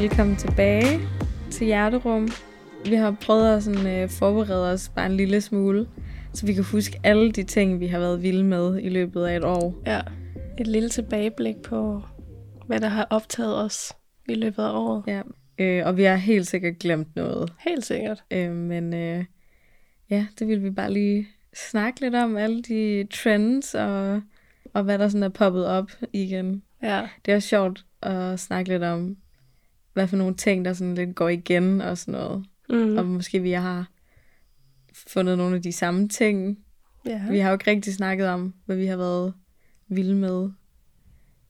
Velkommen tilbage til Hjerterum. Vi har prøvet at sådan, øh, forberede os bare en lille smule, så vi kan huske alle de ting, vi har været vilde med i løbet af et år. Ja, et lille tilbageblik på, hvad der har optaget os i løbet af året. Ja. Øh, og vi har helt sikkert glemt noget. Helt sikkert. Øh, men øh, ja, det vil vi bare lige snakke lidt om, alle de trends og, og hvad der sådan er poppet op igen. Ja, Det er også sjovt at snakke lidt om, hvad for nogle ting, der sådan lidt går igen og sådan noget. mm. Og måske vi har fundet nogle af de samme ting. ja. Vi har jo ikke rigtig snakket om, hvad vi har været vilde med.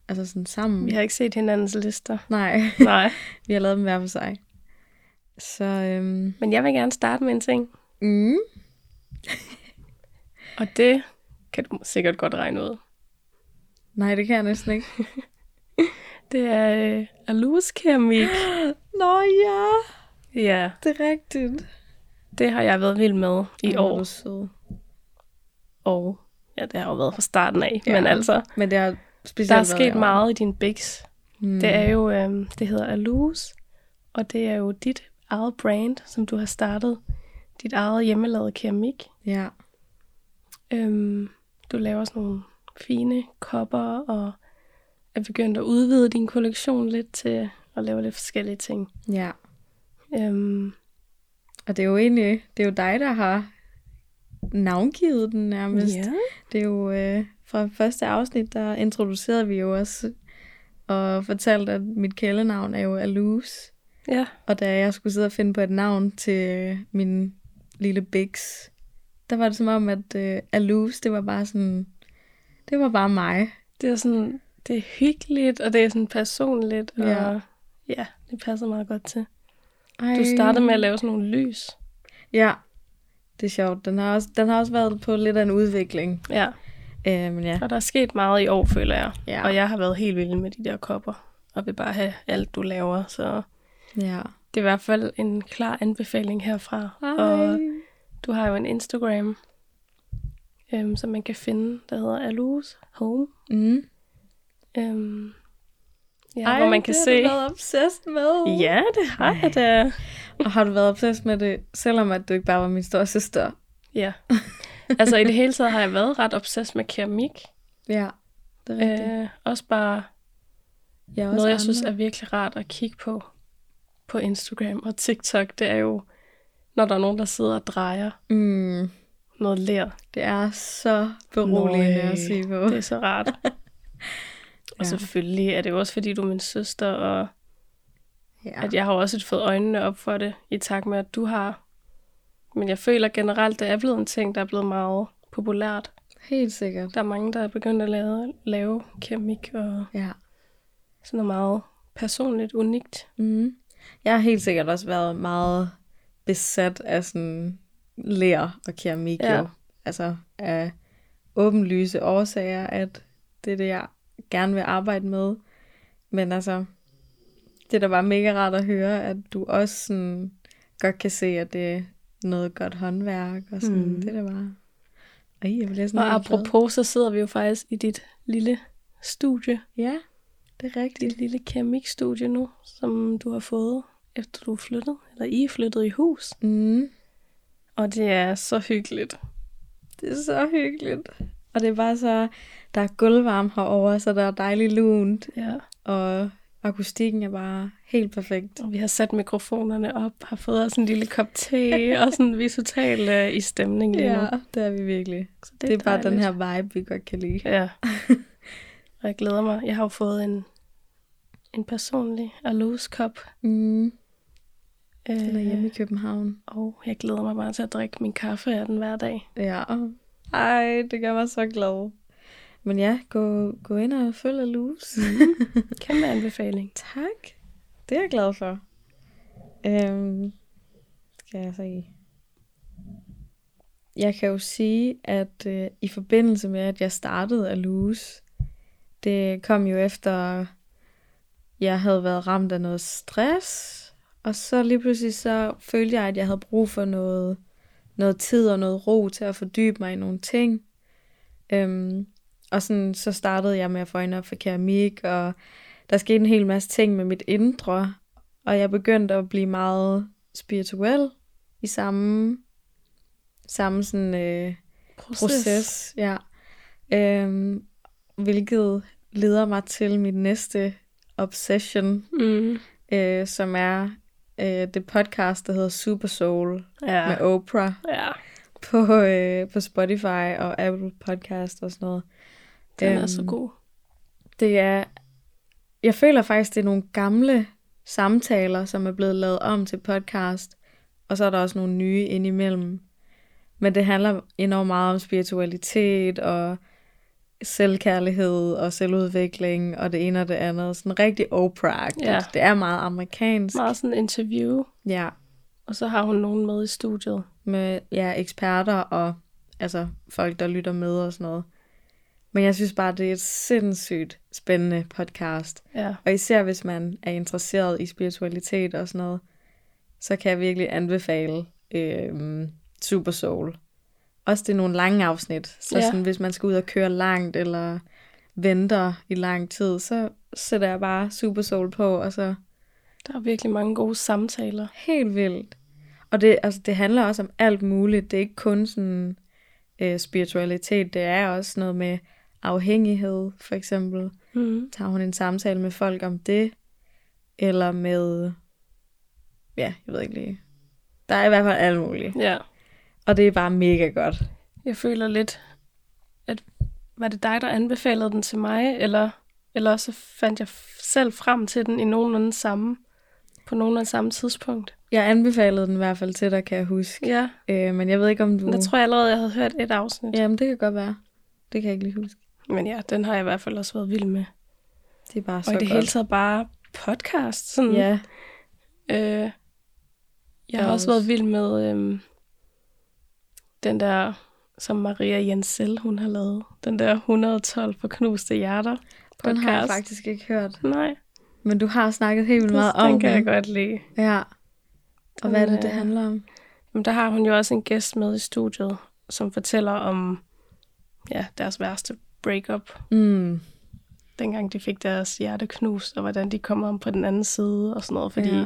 Altså sådan sammen. vi har ikke set hinandens lister. Nej, Nej, vi har lavet dem hver for sig. Så, øhm, men jeg vil gerne starte med en ting, mm, og det kan du sikkert godt regne ud. nej, det kan jeg næsten ikke. Det er øh, aluskeramik. Nå ja, Ja, det er rigtigt. det har jeg været vild med i Ej, er år. sød. Og ja, det har jo været fra starten af. Ja. Men altså, Men det har specielt der er sket meget i din bigs. Mm. Det er jo, øhm, det hedder Alus, og det er jo dit eget brand, som du har startet. Dit eget hjemmelavede keramik. Ja, Øhm, du laver sådan nogle fine kopper, og er begyndt at udvide din kollektion lidt til at lave lidt forskellige ting. ja. Øhm, Og det er jo egentlig, det er jo dig, der har navngivet den nærmest. ja. Det er jo øh, fra første afsnit, der introducerede vi jo også og fortalte, at mit kælenavn er jo Alus. ja, Og da jeg skulle sidde og finde på et navn til min lille Bix, der var det som om, at øh, Alus, det var bare sådan, det var bare mig. det er sådan, det er hyggeligt, og det er sådan personligt, og Ja. ja, det passer meget godt til. Ej. Du startede med at lave sådan nogle lys. Ja, det er sjovt. Den har også, den har også været på lidt af en udvikling. Ja, Øh, men ja, og der er sket meget i år, føler jeg. Ja. Og jeg har været helt vild med de der kopper, og vil bare have alt, du laver, så ja. det er i hvert fald en klar anbefaling herfra. Og du har jo en Instagram, øhm, som man kan finde, der hedder Alus Home. Mm. Øhm, ja, Ej, hvor man kan det se... har du været obsessed med. Ja, det har jeg da. Og har du været obsessed med det, selvom at du ikke bare var min store søster? Ja. Altså i det hele taget har jeg været ret obsessed med keramik. Ja, det er rigtigt. Øh, også bare er også noget, jeg synes andre. er virkelig rart at kigge på på Instagram og TikTok. Det er jo, når der er nogen, der sidder og drejer Mm, noget lær. det er så beroligende Nøj, at se på. Det er så rart. Og Ja. selvfølgelig er det jo også, fordi du er min søster, og Ja. at jeg har også fået øjnene op for det, i takt med, at du har. Men jeg føler generelt, det er blevet en ting, der er blevet meget populært. Helt sikkert. Der er mange, der er begyndt at lave, lave keramik og Ja. sådan noget meget personligt, unikt. Mm. Jeg har helt sikkert også været meget besat af sådan lær og keramik Ja. jo. Altså af åbenlyse årsager, at det er det, jeg gerne vil arbejde med. Men altså, det er da bare mega rart at høre, at du også sådan godt kan se, at det er noget godt håndværk, og sådan, Mm. det er da bare... Ej, jeg bliver sådan Og apropos, så sidder vi jo faktisk i dit lille studie, Ja, det er rigtigt. dit lille keramikstudie nu, som du har fået, efter du er flyttet, eller I er flyttet i hus. Mm. Og det er så hyggeligt. Det er så hyggeligt. Og det er bare så, der er gulvvarme herovre, så der er dejligt lunt, Ja. og akustikken er bare helt perfekt. Og vi har sat mikrofonerne op, har fået os en lille kop te, og sådan, vi er totalt uh, i stemning lige nu. Ja, det er vi virkelig. Så Det, det er bare den her vibe, vi godt kan lide. Ja. Og jeg glæder mig. Jeg har jo fået en, en personlig Alus-kop. Mm. Øh, Den er hjemme i København. Og jeg glæder mig bare til at drikke min kaffe af den hver dag. Ja. Ej, det gør mig så glad. Men ja, gå, gå ind og følg Alus. Kæmpe anbefaling. tak. Det er jeg glad for. Øhm, skal jeg sige. Jeg kan jo sige, at øh, i forbindelse med, at jeg startede Alus, det kom jo efter, jeg havde været ramt af noget stress, og så lige pludselig så følte jeg, at jeg havde brug for noget, noget tid og noget ro til at fordybe mig i nogle ting. Øhm, og sådan, så startede jeg med at få øjnene op for keramik, og der skete en hel masse ting med mit indre, Og jeg begyndte at blive meget spirituel i samme, samme sådan, øh, Proces. proces. Ja. Øhm, hvilket leder mig til mit næste obsession, Mm. øh, som er øh, det podcast, der hedder Super Soul Ja. med Oprah ja, på, øh, på Spotify og Apple Podcast og sådan noget. den er Øhm, så god. Det er, jeg føler faktisk, det er nogle gamle samtaler, som er blevet lavet om til podcast, og så er der også nogle nye indimellem. Men det handler enormt meget om spiritualitet og selvkærlighed og selvudvikling og det ene og det andet. Sådan rigtig oprah Ja. Det er meget amerikansk. Meget sådan interview, Ja, og så har hun nogen med i studiet. med ja, eksperter og altså folk, der lytter med og sådan noget. Men jeg synes bare, det er et sindssygt spændende podcast. Ja, Og især hvis man er interesseret i spiritualitet og sådan noget, så kan jeg virkelig anbefale øh, Super Soul. Også det er nogle lange afsnit, så Ja. sådan, hvis man skal ud og køre langt, eller venter i lang tid, så sætter jeg bare Super Soul på, og så der er virkelig mange gode samtaler. helt vildt. Og det, altså, det handler også om alt muligt. Det er ikke kun sådan øh, spiritualitet, det er også noget med afhængighed, for eksempel Mm. tager hun en samtale med folk om det, eller med, ja, jeg ved ikke lige. Der er i hvert fald alt muligt. Ja, Og det er bare mega godt. jeg føler lidt, at var det dig, der anbefalede den til mig, eller, eller så fandt jeg selv frem til den i nogenlunde samme, på nogenlunde samme tidspunkt. Jeg anbefalede den i hvert fald til dig, kan jeg huske. Ja, Øh, men jeg ved ikke, om du... jeg tror jeg allerede, jeg havde hørt et afsnit. Jamen, det kan godt være. Det kan jeg ikke lige huske. Men ja, den har jeg i hvert fald også været vild med. Det er bare så Og i det godt. hele taget bare podcast. Sådan, Ja, Øh, jeg har også også- været vild med øhm, den der, som Maria Jensel, hun har lavet. Den der 112 på knuste hjerter podcast. den har jeg faktisk ikke hørt. Nej, Men du har snakket helt vildt meget om den kan jeg godt lide. Ja. Og Den, hvad er det, det øh, handler om? Jamen, der har hun jo også en gæst med i studiet, som fortæller om ja, deres værste breakup. Mm. Dengang de fik deres hjerte knust, og hvordan de kommer om på den anden side og sådan noget. Fordi Ja.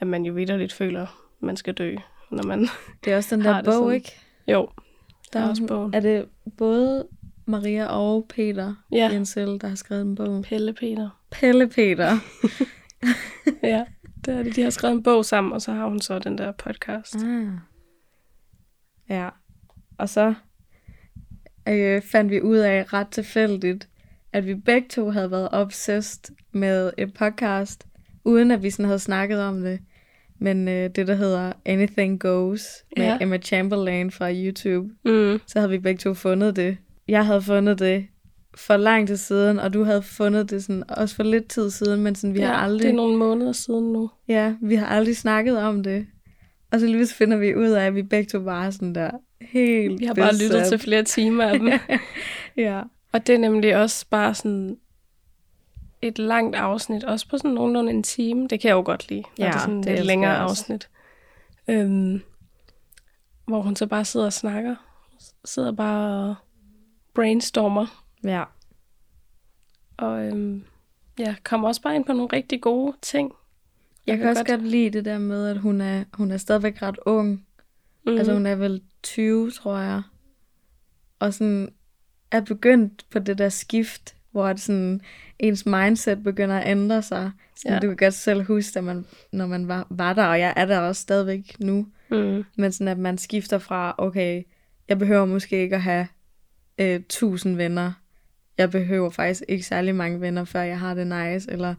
at man jo vidderligt føler, man skal dø, når man... Det er også den der bog, sådan. ikke? Jo, der er også bogen. Er det både Maria og Peter Ja. Jensel, der har skrevet en bog? Pelle Peter. Pelle Peter. Ja, det er det. De har skrevet en bog sammen, og så har hun så den der podcast. Ah. Ja. Og så øh, fandt vi ud af ret tilfældigt, at vi begge to havde været obsessed med et podcast, uden at vi sådan havde snakket om det. Men øh, det, der hedder Anything Goes med Ja. Emma Chamberlain fra YouTube, Mm. så havde vi begge to fundet det. Jeg havde fundet det for lang tid siden, og du havde fundet det sådan, også for lidt tid siden, men sådan, vi ja, har aldrig... det er nogle måneder siden nu. Ja, vi har aldrig snakket om det. Og så lige så finder vi ud af, at vi begge to bare sådan der helt Vi har bare lyttet til flere timer af dem. Ja. og det er nemlig også bare sådan et langt afsnit, også på sådan nogenlunde en time. Det kan jeg jo godt lide, når Ja, det er sådan det et længere jeg afsnit. Øhm, hvor hun så bare sidder og snakker. Sidder bare og brainstormer. Ja. Og øhm, ja, kommer også bare ind på nogle rigtig gode ting. Jeg kan også godt lide det der med, at hun er, hun er stadigvæk ret ung. Mm. Altså hun er vel 20, tror jeg. Og sådan er begyndt på det der skift, hvor det sådan, ens mindset begynder at ændre sig. Sådan, Ja. Du kan godt selv huske, at man, når man var, var der, og jeg er der også stadigvæk nu. Mm. Men sådan, at man skifter fra, okay, jeg behøver måske ikke at have øh, 1000 venner. Jeg behøver faktisk ikke særlig mange venner, før jeg har det nice. Eller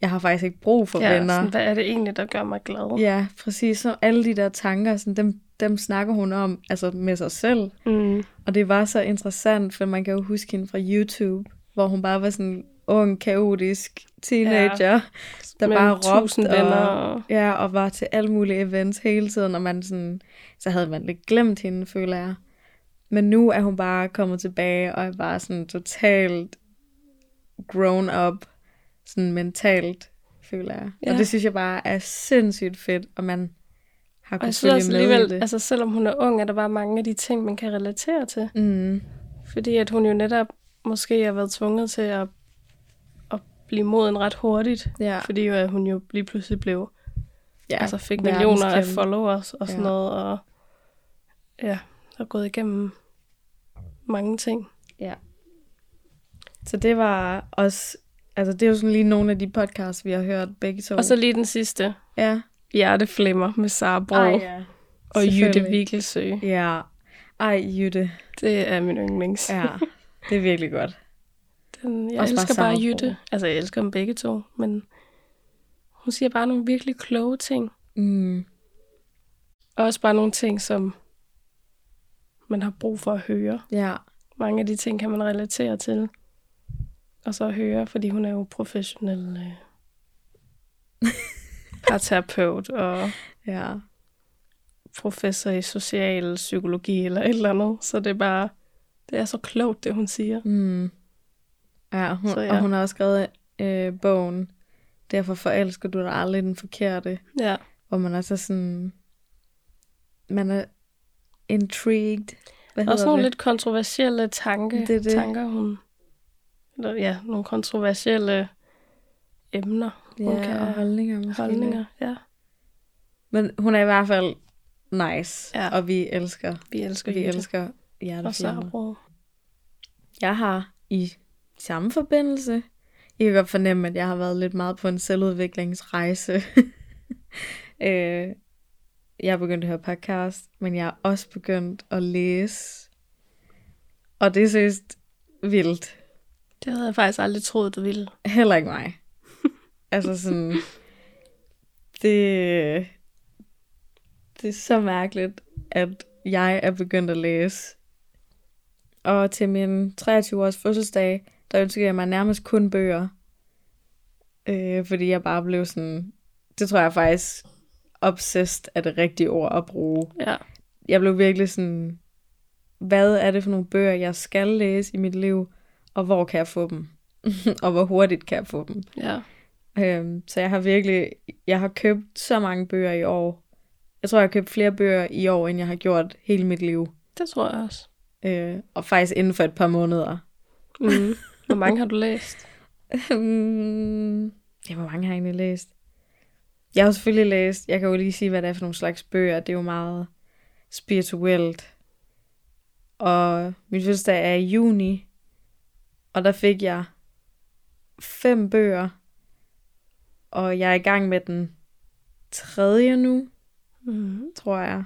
jeg har faktisk ikke brug for Ja, venner. sådan, hvad er det egentlig, der gør mig glad? Ja, præcis. Så alle de der tanker, sådan, dem, dem snakker hun om altså med sig selv. Mm. Og det var så interessant, for man kan jo huske hende fra YouTube, hvor hun bare var sådan en ung, kaotisk teenager, ja, der Med bare råbte venner og, ja, og var til alle mulige events hele tiden, og man sådan, så havde man lidt glemt hende, føler jeg. Men nu er hun bare kommet tilbage, og er bare sådan totalt grown up, sådan mentalt, føler jeg. Ja. Og det synes jeg bare er sindssygt fedt, og man har kunnet synes også følge med alligevel, det. altså selvom hun er ung, er der bare mange af de ting, man kan relatere til. Mm. Fordi at hun jo netop måske har været tvunget til at, at blive moden ret hurtigt. Ja. Fordi jo, at hun jo lige pludselig blev, ja. altså fik millioner af followers og sådan Ja. noget, og ja, har gået igennem mange ting. Ja. Så det var også, altså det er jo sådan lige nogle af de podcasts, vi har hørt begge to. Og så lige den sidste, ja. Hjerteflimmer med Sara Bro Ej, ja. og Jytte. Vigelsø. Ja. Ej, Jytte. Det er min yndlings. Ja, det er virkelig godt. Den, jeg Også bare elsker bare Bro. Jytte. Altså, jeg elsker dem begge to, men hun siger bare nogle virkelig kloge ting. Mm. Og også bare nogle ting, som man har brug for at høre. Ja. Mange af de ting kan man relatere til. Og så høre, fordi hun er jo professionel øh, parterapeut og Ja. professor i social psykologi eller et eller andet. Så det er bare, det er så klogt, det hun siger. Mm. Ja, hun, Så ja. og hun har også skrevet øh, bogen, Derfor forelsker du dig aldrig den forkerte, Ja. hvor man er så sådan, man er intrigued. Hvad Også nogle det? lidt kontroversielle tanke, Det det. tanker, hun... Eller, ja, nogle kontroversielle emner, hun ja, kan og holdninger måske. holdninger. Ja, Men hun er i hvert fald nice, Ja. og vi elsker, vi elsker vi Jytte elsker hjerteflimmer. Jeg har i samme forbindelse, I kan godt fornemme, at jeg har været lidt meget på en selvudviklingsrejse. øh, jeg er begyndt at høre podcast, men jeg er også begyndt at læse. Og det er seriøst vildt. Det havde jeg faktisk aldrig troet, du ville. Heller ikke mig. altså sådan, det, det er så mærkeligt, at jeg er begyndt at læse. Og til min 23 års fødselsdag, der ønskede jeg mig nærmest kun bøger. Øh, fordi jeg bare blev sådan, det tror jeg faktisk, obsessed er det rigtige ord at bruge. Ja, Jeg blev virkelig sådan, hvad er det for nogle bøger, jeg skal læse i mit liv, og hvor kan jeg få dem? og hvor hurtigt kan jeg få dem? ja. Øhm, så jeg har virkelig, jeg har købt så mange bøger i år. Jeg tror, jeg har købt flere bøger i år, end jeg har gjort hele mit liv. Det tror jeg også. Øh, og faktisk inden for et par måneder. Mm. Hvor mange har du læst? Mm, ja, hvor mange har jeg egentlig læst? Jeg har selvfølgelig læst, jeg kan jo lige sige, hvad det er for nogle slags bøger. Det er jo meget spirituelt. Og min fødselsdag er i juni, og der fik jeg fem bøger, og jeg er i gang med den tredje nu, Mm. tror jeg.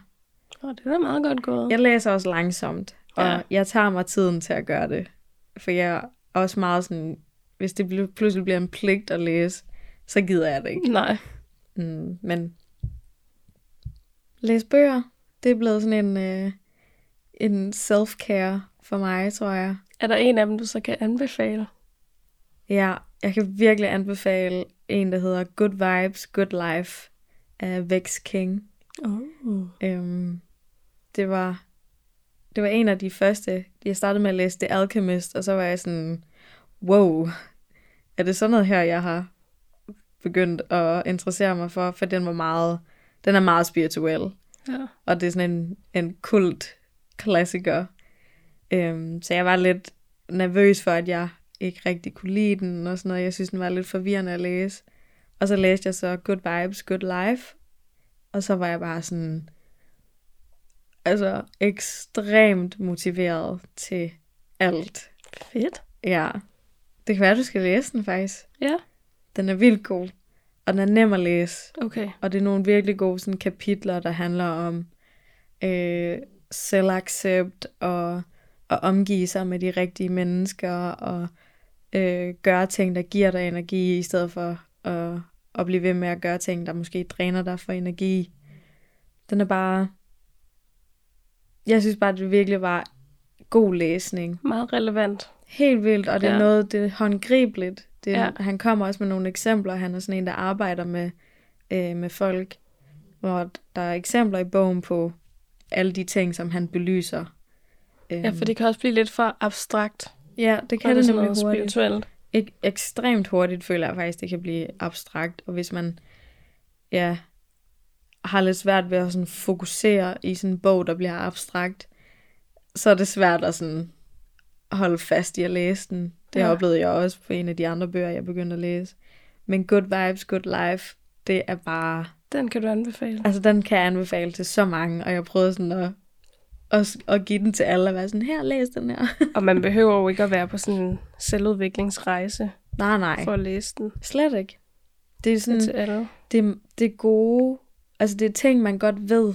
Oh, det er da meget godt gået. Jeg læser også langsomt, og Ja. jeg tager mig tiden til at gøre det. For jeg er også meget sådan, hvis det pludselig bliver en pligt at læse, så gider jeg det ikke. Nej. Mm, men læse bøger, det er blevet sådan en, øh, en self-care for mig, tror jeg. Er der en af dem, du så kan anbefale? Ja, jeg kan virkelig anbefale en, der hedder Good Vibes, Good Life af Vex King. Oh. Øhm, det var det var en af de første. Jeg startede med at læse The Alchemist, og så var jeg sådan, wow, er det sådan noget her, jeg har begyndt at interessere mig for? For den var meget, den er meget spirituel, Ja. og det er sådan en, en kult klassiker. Øhm, så jeg var lidt nervøs for, at jeg ikke rigtig kunne lide den, og sådan noget. Jeg synes, den var lidt forvirrende at læse. Og så læste jeg så Good Vibes, Good Life, og så var jeg bare sådan, altså ekstremt motiveret til alt. Fedt. Ja, det kan være, du skal læse den faktisk. Ja. Den er vildt god, og den er nem at læse. Okay. Og det er nogle virkelig gode sådan, kapitler, der handler om øh, selvaccept og at omgive sig med de rigtige mennesker og øh, gøre ting, der giver dig energi, i stedet for at, at blive ved med at gøre ting, der måske dræner dig for energi. Den er bare... Jeg synes bare, det virkelig var god læsning. Meget relevant. Helt vildt, og det er Ja. noget, det er håndgribeligt. Det er, Ja. Han kommer også med nogle eksempler. Han er sådan en, der arbejder med, øh, med folk, hvor der er eksempler i bogen på alle de ting, som han belyser. Ja, for det kan også blive lidt for abstrakt. ja, det kan er det sådan nemlig hurtigt. spirituelt. Ek- ekstremt hurtigt føler jeg faktisk, det kan blive abstrakt. Og hvis man ja, har lidt svært ved at sådan fokusere i sådan en bog, der bliver abstrakt, så er det svært at sådan holde fast i at læse den. Det Ja. oplevede jeg også på en af de andre bøger, jeg begyndte at læse. Men Good Vibes, Good Life, det er bare... Den kan du anbefale. Altså, den kan jeg anbefale til så mange, og jeg prøvede sådan at, at, at give den til alle, og være sådan, her, læs den her. Og man behøver jo ikke at være på sådan en selvudviklingsrejse nej, nej, for at læse den. slet ikke. Det er Det er sådan, til alle. det, det gode, altså det er ting, man godt ved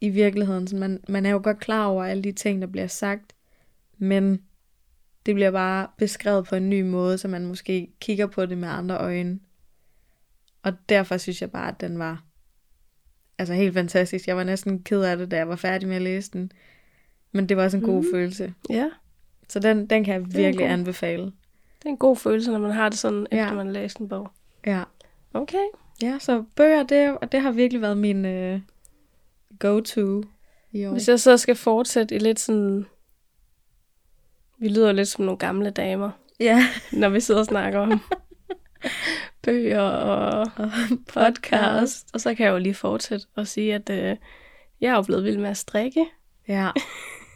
i virkeligheden. Så man, man er jo godt klar over alle de ting, der bliver sagt, men det bliver bare beskrevet på en ny måde, så man måske kigger på det med andre øjne. Og derfor synes jeg bare, at den var altså helt fantastisk. Jeg var næsten ked af det, da jeg var færdig med at læse den. Men det var også en god Mhm. følelse. Ja, Så den, den kan jeg virkelig god- anbefale. det er en god følelse, når man har det sådan, efter Ja. man læst en bog. Ja. Okay. Ja, så bøger, det, det har virkelig været min øh, go-to i år. Hvis jeg så skal fortsætte i lidt sådan... Vi lyder lidt som nogle gamle damer, Ja, når vi sidder og snakker om bøger og og podcast. Og så kan jeg jo lige fortsætte og sige, at øh, jeg er jo blevet vild med at strikke. Ja,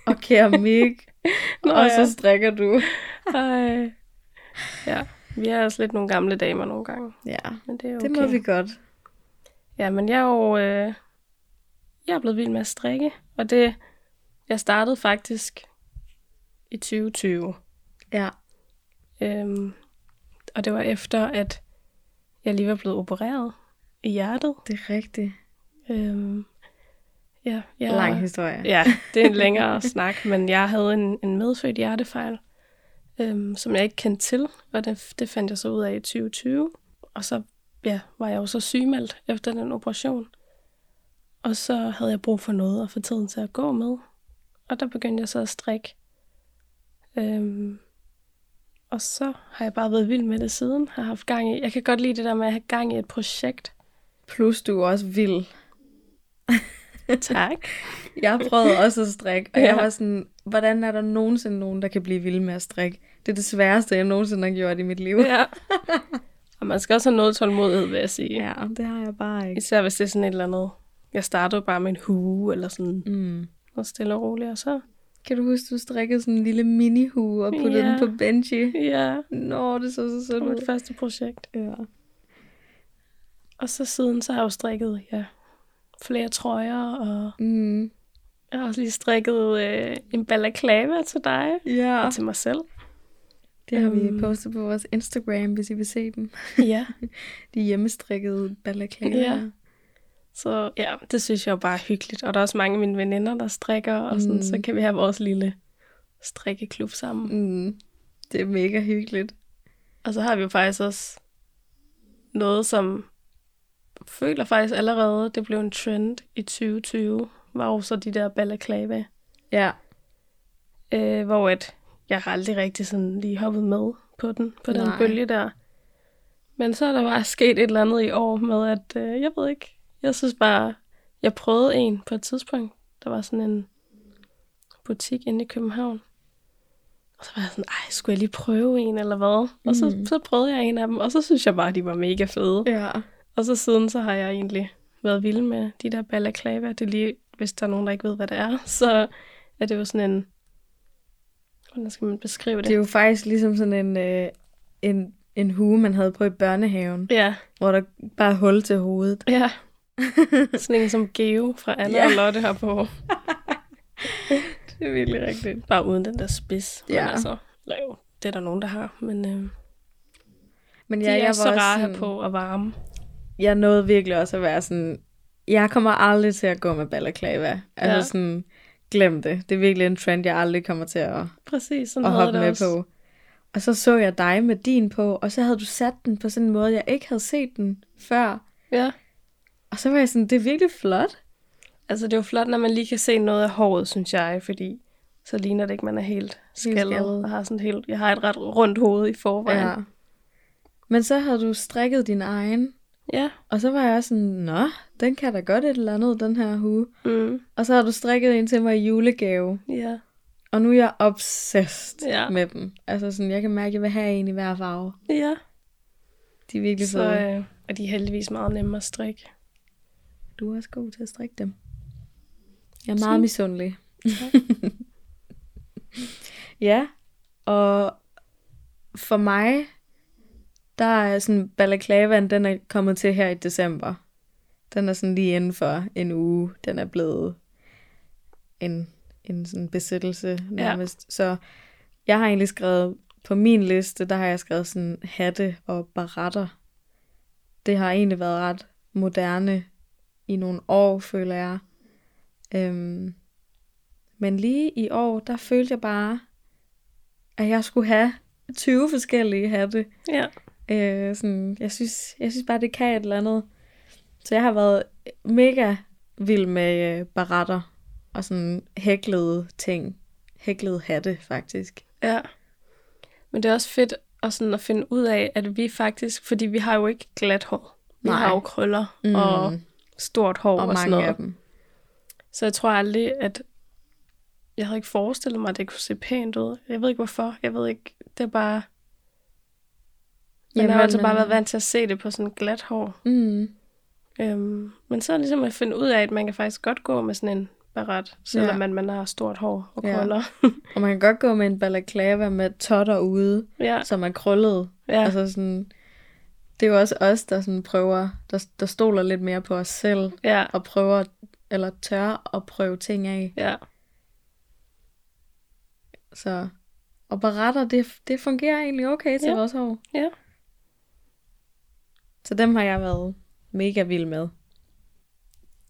og keramik. Nå, og ja. så strikker du. Ej. Ja, vi er også lidt nogle gamle damer nogle gange, Ja, men det er okay. det må vi godt. Ja, men jeg er jo øh, jeg er blevet vild med at strikke, og det jeg startede faktisk i 2020. Ja, Øhm, og det var efter, at jeg lige var blevet opereret i hjertet. det er rigtigt. Øhm, ja, jeg, Lang historie. Ja, det er en længere snak, men jeg havde en, en medfødt hjertefejl, øhm, som jeg ikke kendte til, og det, det fandt jeg så ud af i 2020. Og så ja, var jeg jo så sygemeldt efter den operation. Og så havde jeg brug for noget at få tiden til at gå med. Og der begyndte jeg så at strikke. Øhm, og så har jeg bare været vild med det siden. Har haft gang i. Jeg kan godt lide det der med at have gang i et projekt. Plus du er også vild. Tak. Jeg prøvede også at strikke, og Ja. jeg var sådan, hvordan er der nogensinde nogen, der kan blive vild med at strikke? Det er det sværeste, jeg nogensinde har gjort i mit liv. ja. Og man skal også have noget tålmodighed, vil jeg sige. ja det har jeg bare ikke. Især hvis det er sådan et eller andet. Jeg startede bare med en hue, eller sådan Mm. noget stille og roligt, og så... Kan du huske, du strikkede sådan en lille mini-hue og puttede Ja. den på Benji? Ja, Nå, det så så det sødt ud. mit første projekt. Ja. Og så siden, så har jeg jo strikket, ja, flere trøjer, og Mm. Jeg har også lige strikket øh, en balaclava til dig, Ja. og til mig selv. Det har vi Øhm. postet på vores Instagram, hvis I vil se dem. Ja. De hjemmestrikkede balaclava. Ja. Så ja, det synes jeg jo bare er hyggeligt. Og der er også mange af mine veninder, der strikker, og sådan, Mm. så kan vi have vores lille strikkeklub sammen. Mm. Det er mega hyggeligt. Og så har vi jo faktisk også noget, som føler faktisk allerede, det blev en trend i 2020, var jo så de der balaclava, Ja. øh, hvor at jeg har aldrig rigtig sådan lige hoppet med på den, på den Nej. bølge der. Men så er der bare sket et eller andet i år med, at øh, jeg ved ikke, jeg synes bare, jeg prøvede en på et tidspunkt, der var sådan en butik inde i København. Og så var jeg sådan, ej, skulle jeg lige prøve en eller hvad? Og så, Mm. så prøvede jeg en af dem, og så synes jeg bare, de var mega fede. Ja. Og så siden, så har jeg egentlig været vild med de der balaclava. Det er lige, hvis der er nogen, der ikke ved, hvad det er, så er det jo sådan en... Hvordan skal man beskrive det? Det er jo faktisk ligesom sådan en, øh, en, en hue, man havde på i børnehaven, Ja, hvor der bare er hul til hovedet. ja. Sådan en som Geo fra Anna Ja. og Lotte har på. Det er virkelig rigtigt. Bare uden den der spids. Men Ja. altså, eller jo, det er der nogen, der har. Men øh, Men de ja, er jeg var så rare sådan, her på og varme. Jeg nåede virkelig også at være sådan, jeg kommer aldrig til at gå med balaclava. Altså Ja. sådan, glem det. Det er virkelig en trend, jeg aldrig kommer til at, Præcis, sådan at hoppe jeg med også. på. Og så så jeg dig med din på, og så havde du sat den på sådan en måde, jeg ikke havde set den før. Ja. Og så var jeg sådan, det er virkelig flot. Altså, det er jo flot, når man lige kan se noget af håret, synes jeg, fordi så ligner det ikke, man er helt skaldet. skaldet. Og har sådan helt, jeg har et ret rundt hoved i forvejen. Ja. Men så havde du strikket din egen, ja. og så var jeg også sådan, nå, den kan da godt et eller andet, den her hue. Mm. Og så har du strikket en til mig i julegave, Ja. og nu er jeg obsessed Ja. med dem. Altså sådan, jeg kan mærke, at jeg vil have en i hver farve. Ja. De er virkelig Så fede. øh, er de heldigvis meget nemme at strikke. Du er også god til at strikke dem. Jeg er meget misundelig. ja, Og for mig, der er sådan balaklavaen, den er kommet til her i december. Den er sådan lige inden for en uge. Den er blevet en, en sådan besættelse nærmest. Ja. Så jeg har egentlig skrevet, på min liste, der har jeg skrevet sådan hatte og baretter. Det har egentlig været ret moderne i nogle år, føler jeg. Øhm, men lige i år, der følte jeg bare, at jeg skulle have 20 forskellige hatte. Ja. Øh, sådan, jeg, synes, jeg synes bare, det kan et eller andet. Så jeg har været mega vild med øh, baretter og sådan hæklede ting. Hæklede hatte, faktisk. Ja. Men det er også fedt at, sådan at finde ud af, at vi faktisk, fordi vi har jo ikke glat hår. Vi Nej. har jo krøller Mm. og stort hår Og og, sådan mange noget. af dem. Så jeg tror aldrig, at jeg havde ikke forestillet mig, at det kunne se pænt ud. Jeg ved ikke hvorfor. Jeg ved ikke. Det er bare... Men jeg har Jamen, altså bare været vant til at se det på sådan glat hår. Mm. Øhm, men så er det ligesom at finde ud af, at man kan faktisk godt gå med sådan en baret, selvom Ja. man, man har stort hår og Ja. krøller. Og man kan godt gå med en balaklava med totter ude, Ja, som er krøllet. ja, Altså sådan, det er jo også os, der sådan prøver, der, der stoler lidt mere på os selv, ja, og prøver, eller tør at prøve ting af. ja. Så, og baretter, det, det fungerer egentlig okay til Ja. vores hår. Ja. Så dem har jeg været mega vild med.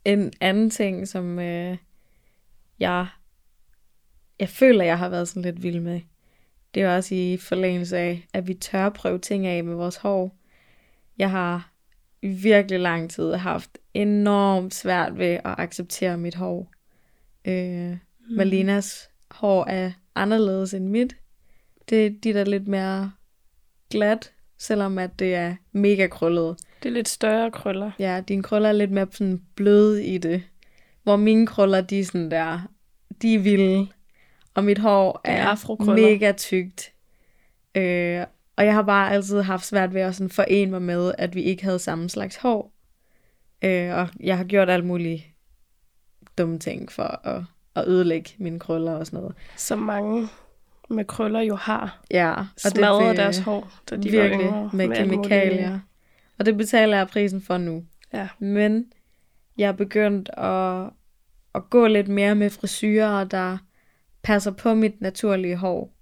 En anden ting, som øh, jeg, jeg føler, jeg har været sådan lidt vild med, det er også i forlængelse af, at vi tør prøve ting af med vores hår. Jeg har i virkelig lang tid haft enormt svært ved at acceptere mit hår. Øh, Mm. Malinas hår er anderledes end mit. Det de er da lidt mere glat, selvom at det er mega krøllet. Det er lidt større krøller. Ja, dine krøller er lidt mere sådan bløde i det. Hvor mine krøller, de er sådan der, de er vilde. Og mit hår er er, mega tykt. Øh, og jeg har bare altid haft svært ved at sådan forene mig med, at vi ikke havde samme slags hår. Øh, og jeg har gjort alt muligt dumme ting for at, at ødelægge mine krøller og sådan noget. Som mange med krøller jo har. Ja, og Smadret vil- deres hår, da de virkelig var yngre. med muligt. kemikalier. Og det betaler jeg prisen for nu. Ja. Men jeg er begyndt at, at gå lidt mere med frisyrer, der passer på mit naturlige hår.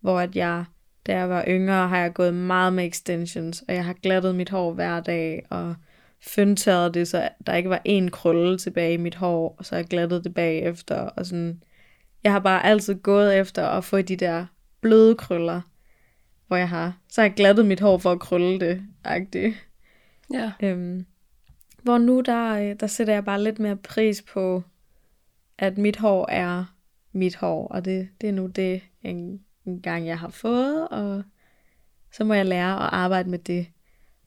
Hvor at jeg, da jeg var yngre, har jeg gået meget med extensions, og jeg har glattet mit hår hver dag, og fyndtørret det, så der ikke var en krølle tilbage i mit hår, og så jeg glattet det bagefter, og sådan. Jeg har bare altid gået efter at få de der bløde krøller, hvor jeg har, så har jeg glattet mit hår for at krølle det, agtigt. Ja. Øhm, hvor nu der, øh, der sætter jeg bare lidt mere pris på, at mit hår er mit hår, og det, det er nu det, en, en gang jeg har fået, og så må jeg lære at arbejde med det.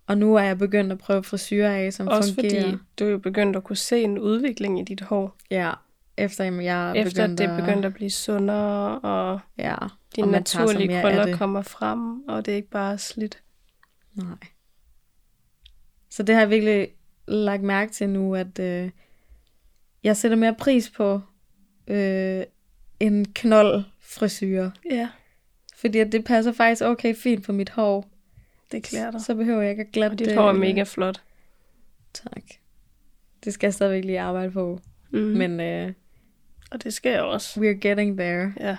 Og nu er jeg begyndt at prøve frisyrer af, som Også fungerer. fordi du er jo begyndt at kunne se en udvikling i dit hår. Ja, efter jeg er Efter begyndt at det er begyndt at blive sundere, og Ja, dine og naturlige krøller det. kommer frem, og det er ikke bare slidt. Nej. Så det har jeg virkelig lagt mærke til nu, at øh, jeg sætter mere pris på øh, en knold frisyr. Ja, Fordi at det passer faktisk okay fint på mit hår. det klæder dig. Så behøver jeg ikke at glatte Og dit det. hår er mega flot. Tak. Det skal jeg stadigvæk lige arbejde på. Mm. Men, Men øh, og det jeg også. we're getting there. Ja.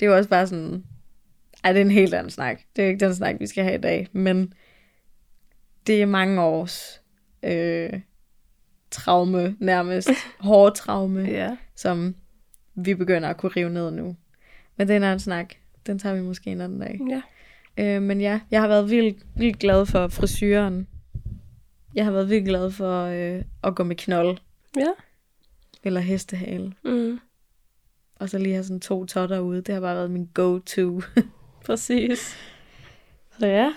Det er jo også bare sådan... Ej, det er en helt anden snak. Det er jo ikke den snak, vi skal have i dag. Men det er mange års øh, traume, nærmest. Hårde traume, Ja. som vi begynder at kunne rive ned nu. Men det er en anden snak. Den tager vi måske en anden dag. ja. Øh, men ja, jeg har været vildt, vildt glad for frisyren. Jeg har været vildt glad for øh, at gå med knold Ja. Eller hestehale. Mm. Og så lige have sådan to totter ude. Det har bare været min go-to. Præcis. så ja.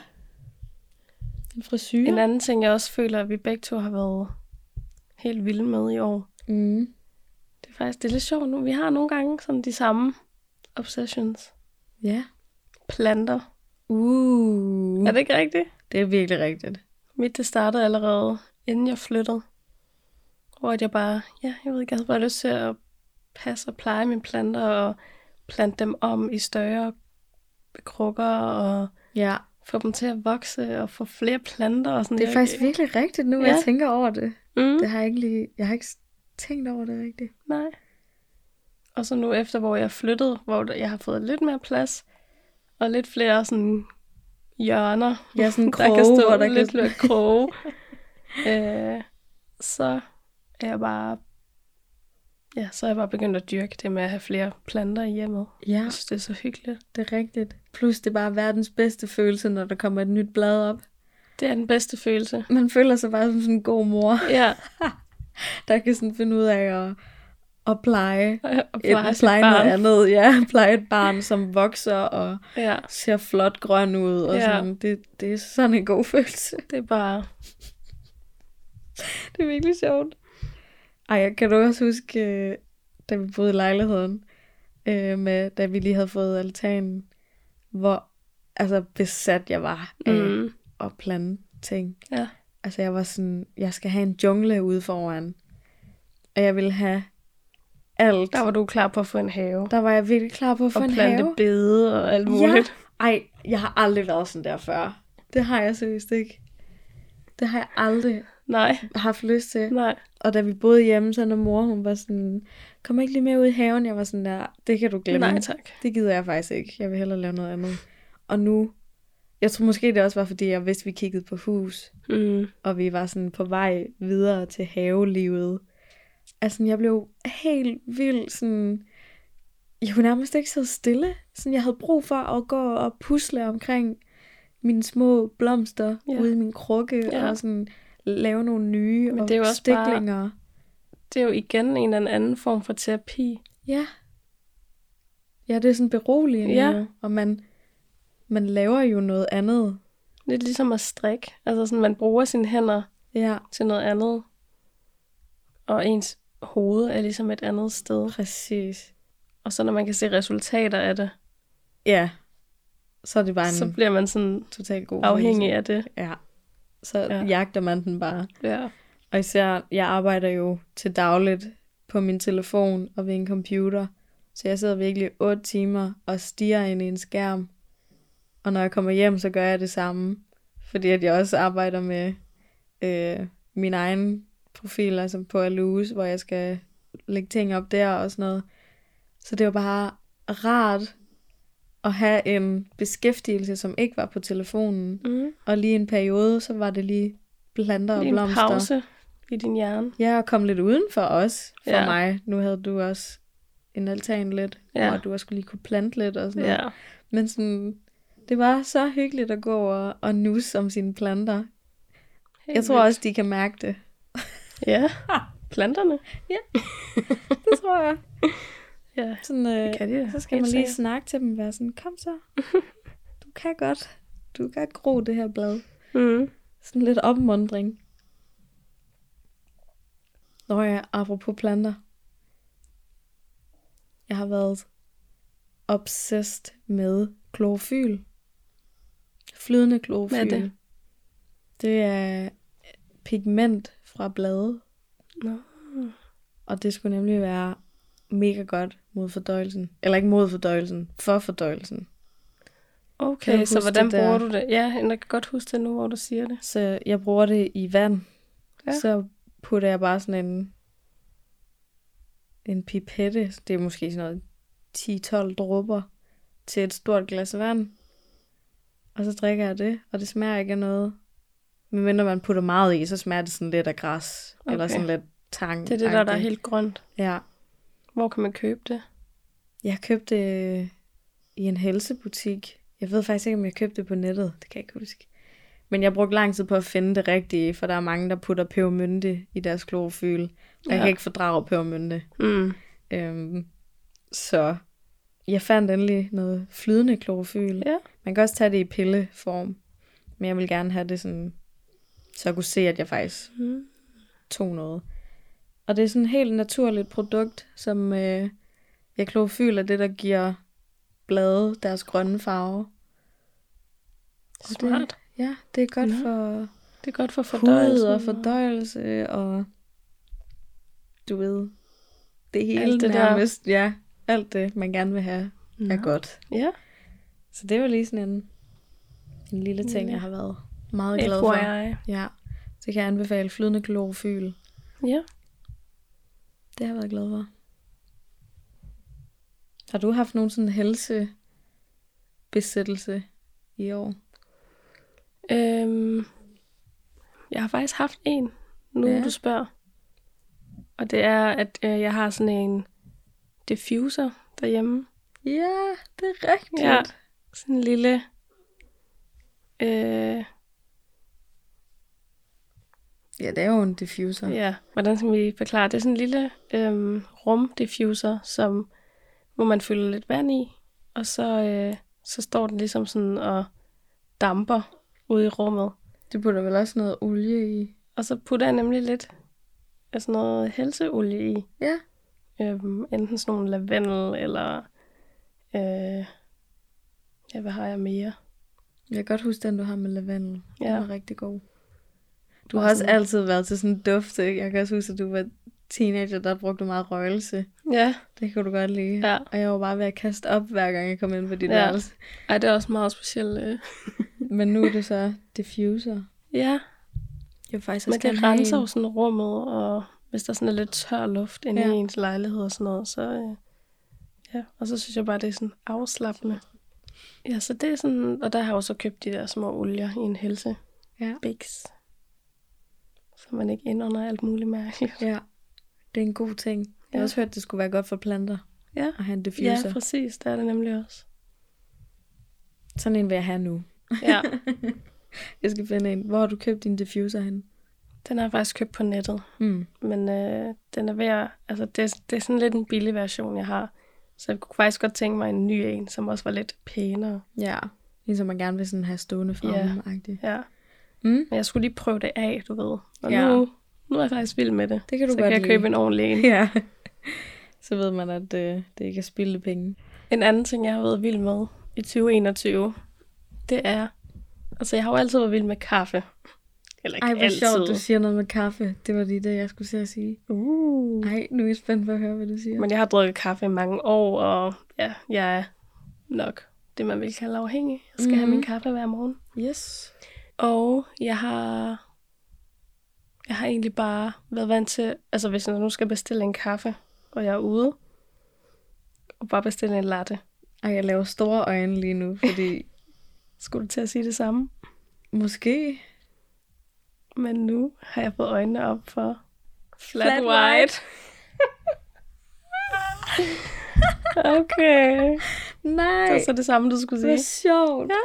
En frisyr. En anden ting, jeg også føler, at vi begge to har været helt vilde med i år. Mm. Det er faktisk det er lidt sjovt nu. Vi har nogle gange sådan de samme obsessions. Ja. Planter. Uh. Er det ikke rigtigt? Det er virkelig rigtigt. Mit det startede allerede, inden jeg flyttede. Hvor at jeg bare, ja, jeg ved ikke, jeg havde bare lyst til at passe og pleje mine planter og plante dem om i større krukker og Ja, få dem til at vokse og få flere planter og sådan det er faktisk virkelig rigtigt nu, ja. Jeg tænker over det. Mm. Det har jeg ikke lige, jeg har ikke tænkt over det rigtigt. Nej. Og så nu efter, hvor jeg flyttede, hvor der- jeg har fået lidt mere plads, og lidt flere sådan hjørner, Ja, sådan der kroge, kan stå hvor der lidt kan... kroge, øh, så er jeg bare, ja, så er jeg bare begyndt at dyrke det med at have flere planter i hjemmet. Ja, Jeg synes, det er så hyggeligt. det er rigtigt. Plus, det er bare verdens bedste følelse, når der kommer et nyt blad op. Det er den bedste følelse. Man føler sig bare som sådan en god mor, Ja, der kan sådan finde ud af at, at pleje, et, pleje sit pleje noget barn. andet. Ja, pleje et barn, som vokser og Ja, ser flot grøn ud. Og Ja. sådan. Det, det er sådan en god følelse. det er bare, Det er virkelig sjovt. Ej, kan du også huske, øh, da vi boede i lejligheden, øh, med, da vi lige havde fået altanen, hvor altså, besat jeg var af mm. at plante ting. ja, Altså jeg var sådan, jeg skal have en jungle ude foran. Og jeg ville have alt. der var du klar på at få en have. der var jeg virkelig klar på at få Og en plante have. bede og alt muligt. Ej, jeg har aldrig været sådan der før. Det har jeg seriøst ikke. Det har jeg aldrig Nej, haft lyst til. nej. Og da vi boede hjemme, så når mor hun var sådan, kom ikke lige med ud i haven? Jeg var sådan der, det kan du glemme. Nej, tak. Det gider jeg faktisk ikke. Jeg vil hellere lave noget andet. Og nu, jeg tror måske det også var, fordi jeg vidste, vi kiggede på hus, Mm. og vi var sådan på vej videre til havelivet. Altså, jeg blev helt vild, sådan, jeg kunne nærmest ikke sidde stille. Sådan, jeg havde brug for at gå og pusle omkring mine små blomster ja. ude i min krukke, ja. og sådan lave nogle nye Men det er jo også bare- stiklinger. Det er jo igen en eller anden form for terapi. Ja. Ja, det er sådan beroligende Ja. jo, og man, man laver jo noget andet. Lidt ligesom at strikke. Altså sådan, man bruger sine hænder Ja, til noget andet. Og ens hoved er ligesom et andet sted. præcis. Og så når man kan se resultater af det, Ja, så er det bare en så bliver man sådan totalt god afhængig af det. Ja, så Ja. ja. jagter man den bare. Ja. Og især, jeg arbejder jo til dagligt på min telefon og ved en computer. Så jeg sidder virkelig 8 timer og stiger ind i en skærm. Og når jeg kommer hjem, så gør jeg det samme. Fordi at jeg også arbejder med øh, min egen profil, altså på Alus, hvor jeg skal lægge ting op der og sådan noget. Så det var bare rart at have en beskæftigelse, som ikke var på telefonen. Mm. Og lige en periode, så var det lige planter og Lige en blomster. pause i din hjerne. Ja, og kom lidt uden for os, for Ja. ja. mig. Nu havde du også en altan lidt, Ja. ja. og du også skulle lige kunne plante lidt og sådan noget. Ja. Men sådan, det var så hyggeligt at gå og, og nusse om sine planter. Helt Jeg tror vildt. også, de kan mærke det. Ja. Planterne. Det tror jeg. Ja. Sådan, øh, kan de så skal man lige sikkert. snakke til dem og være sådan, kom så. Du kan godt. Du kan gro det her blad. Mm. Sådan lidt opmundring. Nå ja, apropos planter. Jeg har været obsessed med klorofyl. Flydende klorofyl. Hvad er det? Det er pigment fra blade, Nå. og det skulle nemlig være mega godt mod fordøjelsen. Eller ikke mod fordøjelsen, for fordøjelsen. Okay, så hvordan det der? bruger du det? Ja, jeg kan godt huske det nu, hvor du siger det. Så jeg bruger det i vand. Ja. Så putter jeg bare sådan en, en pipette, det er måske sådan noget 10-12 dråber, til et stort glas vand. Og så drikker jeg det, og det smager ikke af noget. Men mindre man putter meget i, så smager det sådan lidt af græs. Okay. Eller sådan lidt tang. Det er det der, der er helt grønt. Ja. Hvor kan man købe det? Jeg købte det i en helsebutik. Jeg ved faktisk ikke, om jeg købte det på nettet. Det kan jeg ikke huske. Men jeg brugte lang tid på at finde det rigtige, for der er mange, der putter pebermynte i deres klorofyl. Og jeg Ja. kan ikke fordrage pebermynte. Mm. Øhm, så jeg fandt endelig noget flydende klorofyl. Ja. Man kan også tage det i pilleform. Men jeg vil gerne have det sådan, så jeg kunne se, at jeg faktisk Mm. tog noget. Og det er sådan et helt naturligt produkt, som øh, jeg klorofyl er det, der giver blade deres grønne farve. Og det, Smart. ja, det er godt Nå. for Det er godt for hud fordøjelsen. og fordøjelse og du ved, det hele Alt det der. nærmest. Ja, alt det, man gerne vil have, er Nå. godt. Ja. Så det var lige sådan en, en lille ting, Ja. jeg har været meget glad for. FYI. Ja, så kan jeg anbefale flydende klorofyl. Ja. Det har jeg været glad for. Har du haft nogen sådan helsebesættelse i år? Øhm, jeg har faktisk haft en, nu Ja. du spørger. Og det er, at øh, jeg har sådan en diffuser derhjemme. Ja, det er rigtigt. Ja. Sådan en lille... Øh, ja det er jo en diffuser. ja, hvordan skal vi forklare? Det er sådan en lille øh, rumdiffuser, som, hvor man fylder lidt vand i, og så, øh, så står den ligesom sådan og damper ude i rummet. Du putter vel også noget olie i? Og så putter jeg nemlig lidt af sådan noget helseolie i. Ja. Øhm, enten sådan nogle lavendel, eller... Øh, ja, hvad har jeg mere? Jeg kan godt huske den, du har med lavendel. Ja. Ja. Den var rigtig god. Du har også altid været til sådan en dufte. Jeg kan også huske, at du var teenager, der brugte meget røgelse. Ja. Det kunne du godt lide. Ja. Og jeg var bare ved at kaste op, hver gang jeg kom ind på dit Ja. værelse. Ej, det er også meget specielt. Øh. Men nu er det så diffuser. Ja, Jeg faktisk også renser en. jo sådan rummet, og hvis der sådan er lidt tør luft inde Ja. i ens lejlighed og sådan noget, så... Øh, ja, og så synes jeg bare, det er sådan afslappende. Ja, så det er sådan... Og der har jeg jo så købt de der små olier i en helse. Ja. Bix. Så man ikke indånder alt muligt mærkeligt. Ja, det er en god ting. Jeg har Ja. også hørt, at det skulle være godt for planter Ja, at have en ja diffuser. Ja, præcis. Det er det nemlig også. Sådan en vil jeg have nu. Ja, Jeg skal finde en. Hvor har du købt din diffuser hen? den har jeg faktisk købt på nettet. Mm. Men øh, den er ved at, altså det, det er sådan lidt en billig version, jeg har. Så jeg kunne faktisk godt tænke mig en ny en, som også var lidt pænere. Ja, en som man gerne vil sådan have stående fremme. Ja. Ja. Mm. Men jeg skulle lige prøve det af, du ved. Og Ja. nu, nu er jeg faktisk vild med det. Det kan du så godt kan jeg lide. købe en ordentlig en. Ja. Så ved man, at øh, det ikke er spildte penge. En anden ting, jeg har været vild med i 2021, det er... Altså, jeg har jo altid været vild med kaffe. Eller ikke Ej, hvor altid. sjovt, du siger noget med kaffe. Det var lige det, jeg skulle til at sige. Uh. Ej, nu er jeg spændt på at høre, hvad du siger. Men jeg har drukket kaffe i mange år, og ja, jeg er nok det, man vil kalde afhængig. Jeg skal mm. have Mhm. min kaffe hver morgen. Yes. Og jeg har, jeg har egentlig bare været vant til, altså hvis jeg nu skal bestille en kaffe, og jeg er ude, og bare bestille en latte. Ej, jeg laver store øjne lige nu, fordi Skulle du til at sige det samme? måske... Men nu har jeg fået øjnene op for flat, Flat white. okay. Nej, Det var så det samme, du skulle det var sige. sjovt. Ja.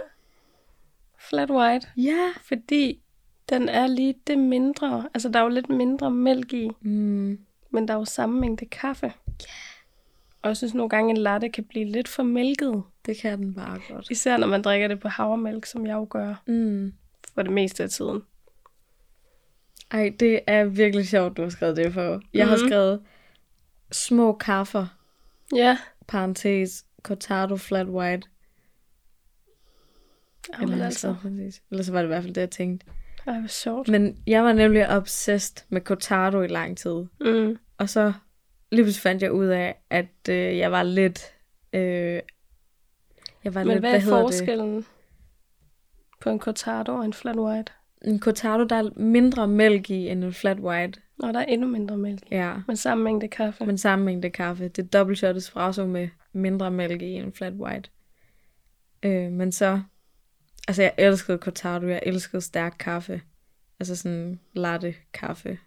Flat white. Ja. Fordi den er lige det mindre. Altså, der er jo lidt mindre mælk i, Mm. men der er jo samme mængde kaffe. Yeah. Og jeg synes nogle gange, en latte kan blive lidt for mælket. Det kan den bare godt. Især når man drikker det på havremælk, som jeg jo gør Mm. for det meste af tiden. Ej, det er virkelig sjovt, du har skrevet det for. Jeg har Mhm. skrevet små kaffer, Ja. parentes, cortado flat white. Eller, Jamen jeg altså. skrevet præcis. Eller så var det i hvert fald det, jeg tænkte. Ej, hvor sjovt. Men jeg var nemlig obsessed med cortado i lang tid. Mm. Og så lige pludselig fandt jeg ud af, at øh, jeg var lidt... Øh, jeg var Men lidt, hvad er forskellen på en cortado og en flat white? Det? En cortado, der er mindre mælk i end en flat white. Nå, der er endnu mindre mælk. i. Ja, Men samme mængde kaffe. men samme mængde kaffe. Det er dobbelt shot espresso med mindre mælk i end en flat white. Øh, men så... Altså, jeg elskede cortado. Jeg elskede stærk kaffe. Altså sådan latte kaffe.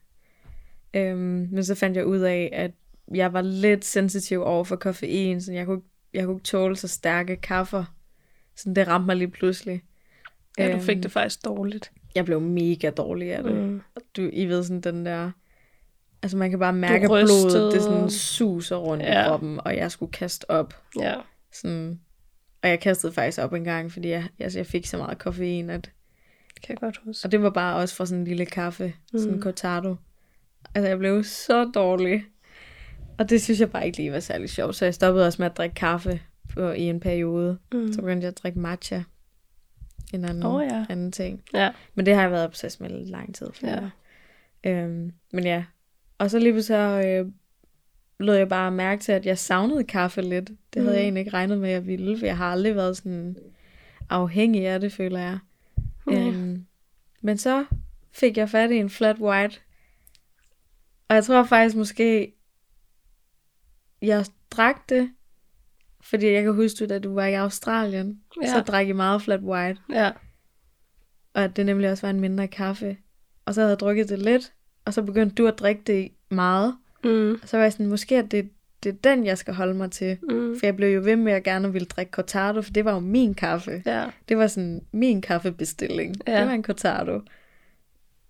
Øhm, men så fandt jeg ud af, at jeg var lidt sensitiv over for koffein, så jeg kunne, jeg kunne ikke tåle så stærke kaffer. Så det ramte mig lige pludselig. Ja, du fik Øhm, det faktisk dårligt. Jeg blev mega dårlig af det. Mm. Du, I ved sådan den der... Altså man kan bare mærke, at blodet det sådan suser rundt ja. i kroppen, og jeg skulle kaste op. Ja. Sådan, og jeg kastede faktisk op en gang, fordi jeg, altså jeg fik så meget koffein, at, Det kan jeg godt huske. og det var bare også fra sådan en lille kaffe, mm. sådan en Mm. cortado. Altså jeg blev så dårlig. Og det synes jeg bare ikke lige var særlig sjovt, så jeg stoppede også med at drikke kaffe på, i en periode. Mm. Så begyndte jeg at drikke matcha. En anden, Åh, ja. anden ting. Ja. Men det har jeg været obsessed med lang tid. For Ja. Øhm, men ja. Og så lige så øh, lod jeg bare mærke til, at jeg savnede kaffe lidt. Det havde Mm. jeg egentlig ikke regnet med, at jeg ville, for jeg har aldrig været sådan afhængig af det, føler jeg. Nej. Øhm, men så fik jeg fat i en flat white. Og jeg tror faktisk måske, jeg drak det, fordi jeg kan huske, da du var i Australien, ja. Ja. så drak I meget flat white. Ja. Og at det nemlig også var en mindre kaffe. Og så havde jeg drukket det lidt, og så begyndte du at drikke det meget. Mm. Og så var jeg sådan, måske at det, det er den, jeg skal holde mig til. Mm. For jeg blev jo ved med, at jeg gerne ville drikke cortado, for det var jo min kaffe. Ja. Det var sådan min kaffebestilling. Ja. Det var en cortado.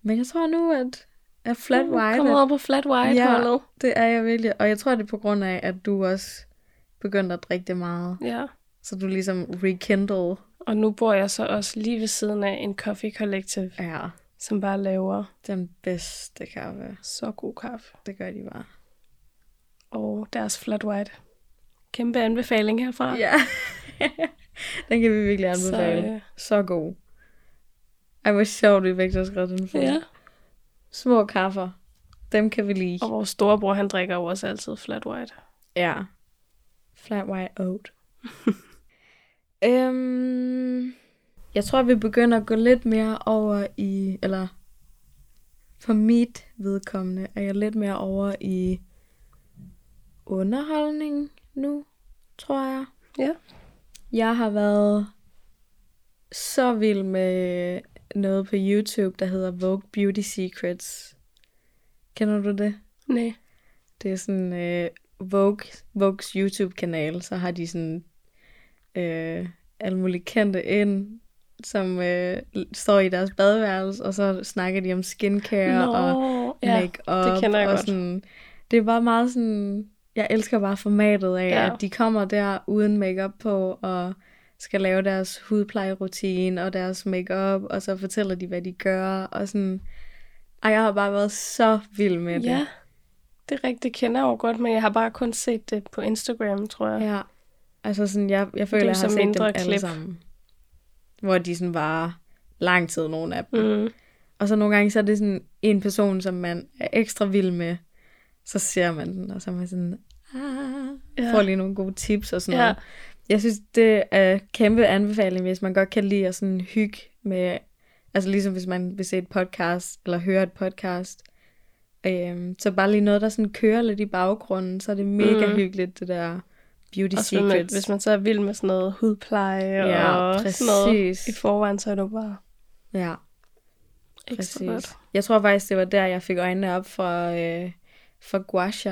Men jeg tror nu, at, at flat white, Kom over på flat white Ja. holdet. det er jeg virkelig. Og jeg tror, det er på grund af, at du også begyndte at drikke det meget. Ja. Så du ligesom rekindled. Og nu bor jeg så også lige ved siden af en coffee collective, Ja, som bare laver den bedste kaffe. så god kaffe. Det gør de bare. Og deres flat white. Kæmpe anbefaling herfra. Ja. den kan vi virkelig anbefale. Så, øh, Så, så god. Ej, hvor sjovt, vi begge har skrevet den for. ja. Små kaffer. Dem kan vi lide. Og vores storebror, han drikker jo også altid flat white. Ja. Flat white oat. øhm, jeg tror, vi begynder at gå lidt mere over i, eller for mit vedkommende, er jeg lidt mere over i underholdning nu, tror jeg. Ja. Jeg har været så vild med noget på YouTube, der hedder Vogue Beauty Secrets. Kender du det? Nej. Det er sådan øh, Vogue, Vogues YouTube-kanal, så har de sådan øh, alle mulige kendte ind, som øh, står i deres badeværelse, og så snakker de om skincare Nå, og ja, make-up. det kender jeg og godt. Sådan, det er bare meget sådan, jeg elsker bare formatet af, Ja. ja. at de kommer der uden makeup på, og skal lave deres hudplejerutine og deres makeup, og så fortæller de, hvad de gør, og sådan, ej, jeg har bare været så vild med det. Ja, det rigtigt. Det kender jeg jo godt, men jeg har bare kun set det på Instagram, tror jeg. Ja, altså sådan, jeg, jeg er føler, jeg har set dem mindre alle klip. sammen. Hvor de sådan var lang tid, nogle af dem. Mm. Og så nogle gange, så er det sådan en person, som man er ekstra vild med. Så ser man den, og så er man sådan, ah, Ja. får lige nogle gode tips og sådan Ja. noget. Jeg synes, det er kæmpe anbefaling, hvis man godt kan lide at sådan hygge med, altså ligesom hvis man vil se et podcast, eller høre et podcast, øhm, så bare lige noget, der sådan kører lidt i baggrunden, så er det mega Mm. hyggeligt, det der beauty Også hvis man, secrets. hvis man så er vild med sådan noget hudpleje Ja, og sådan noget præcis. i forvejen, så er det jo bare Ja, ekstra godt. præcis. Jeg tror faktisk, det var der, jeg fik øjnene op for, øh, for gua sha.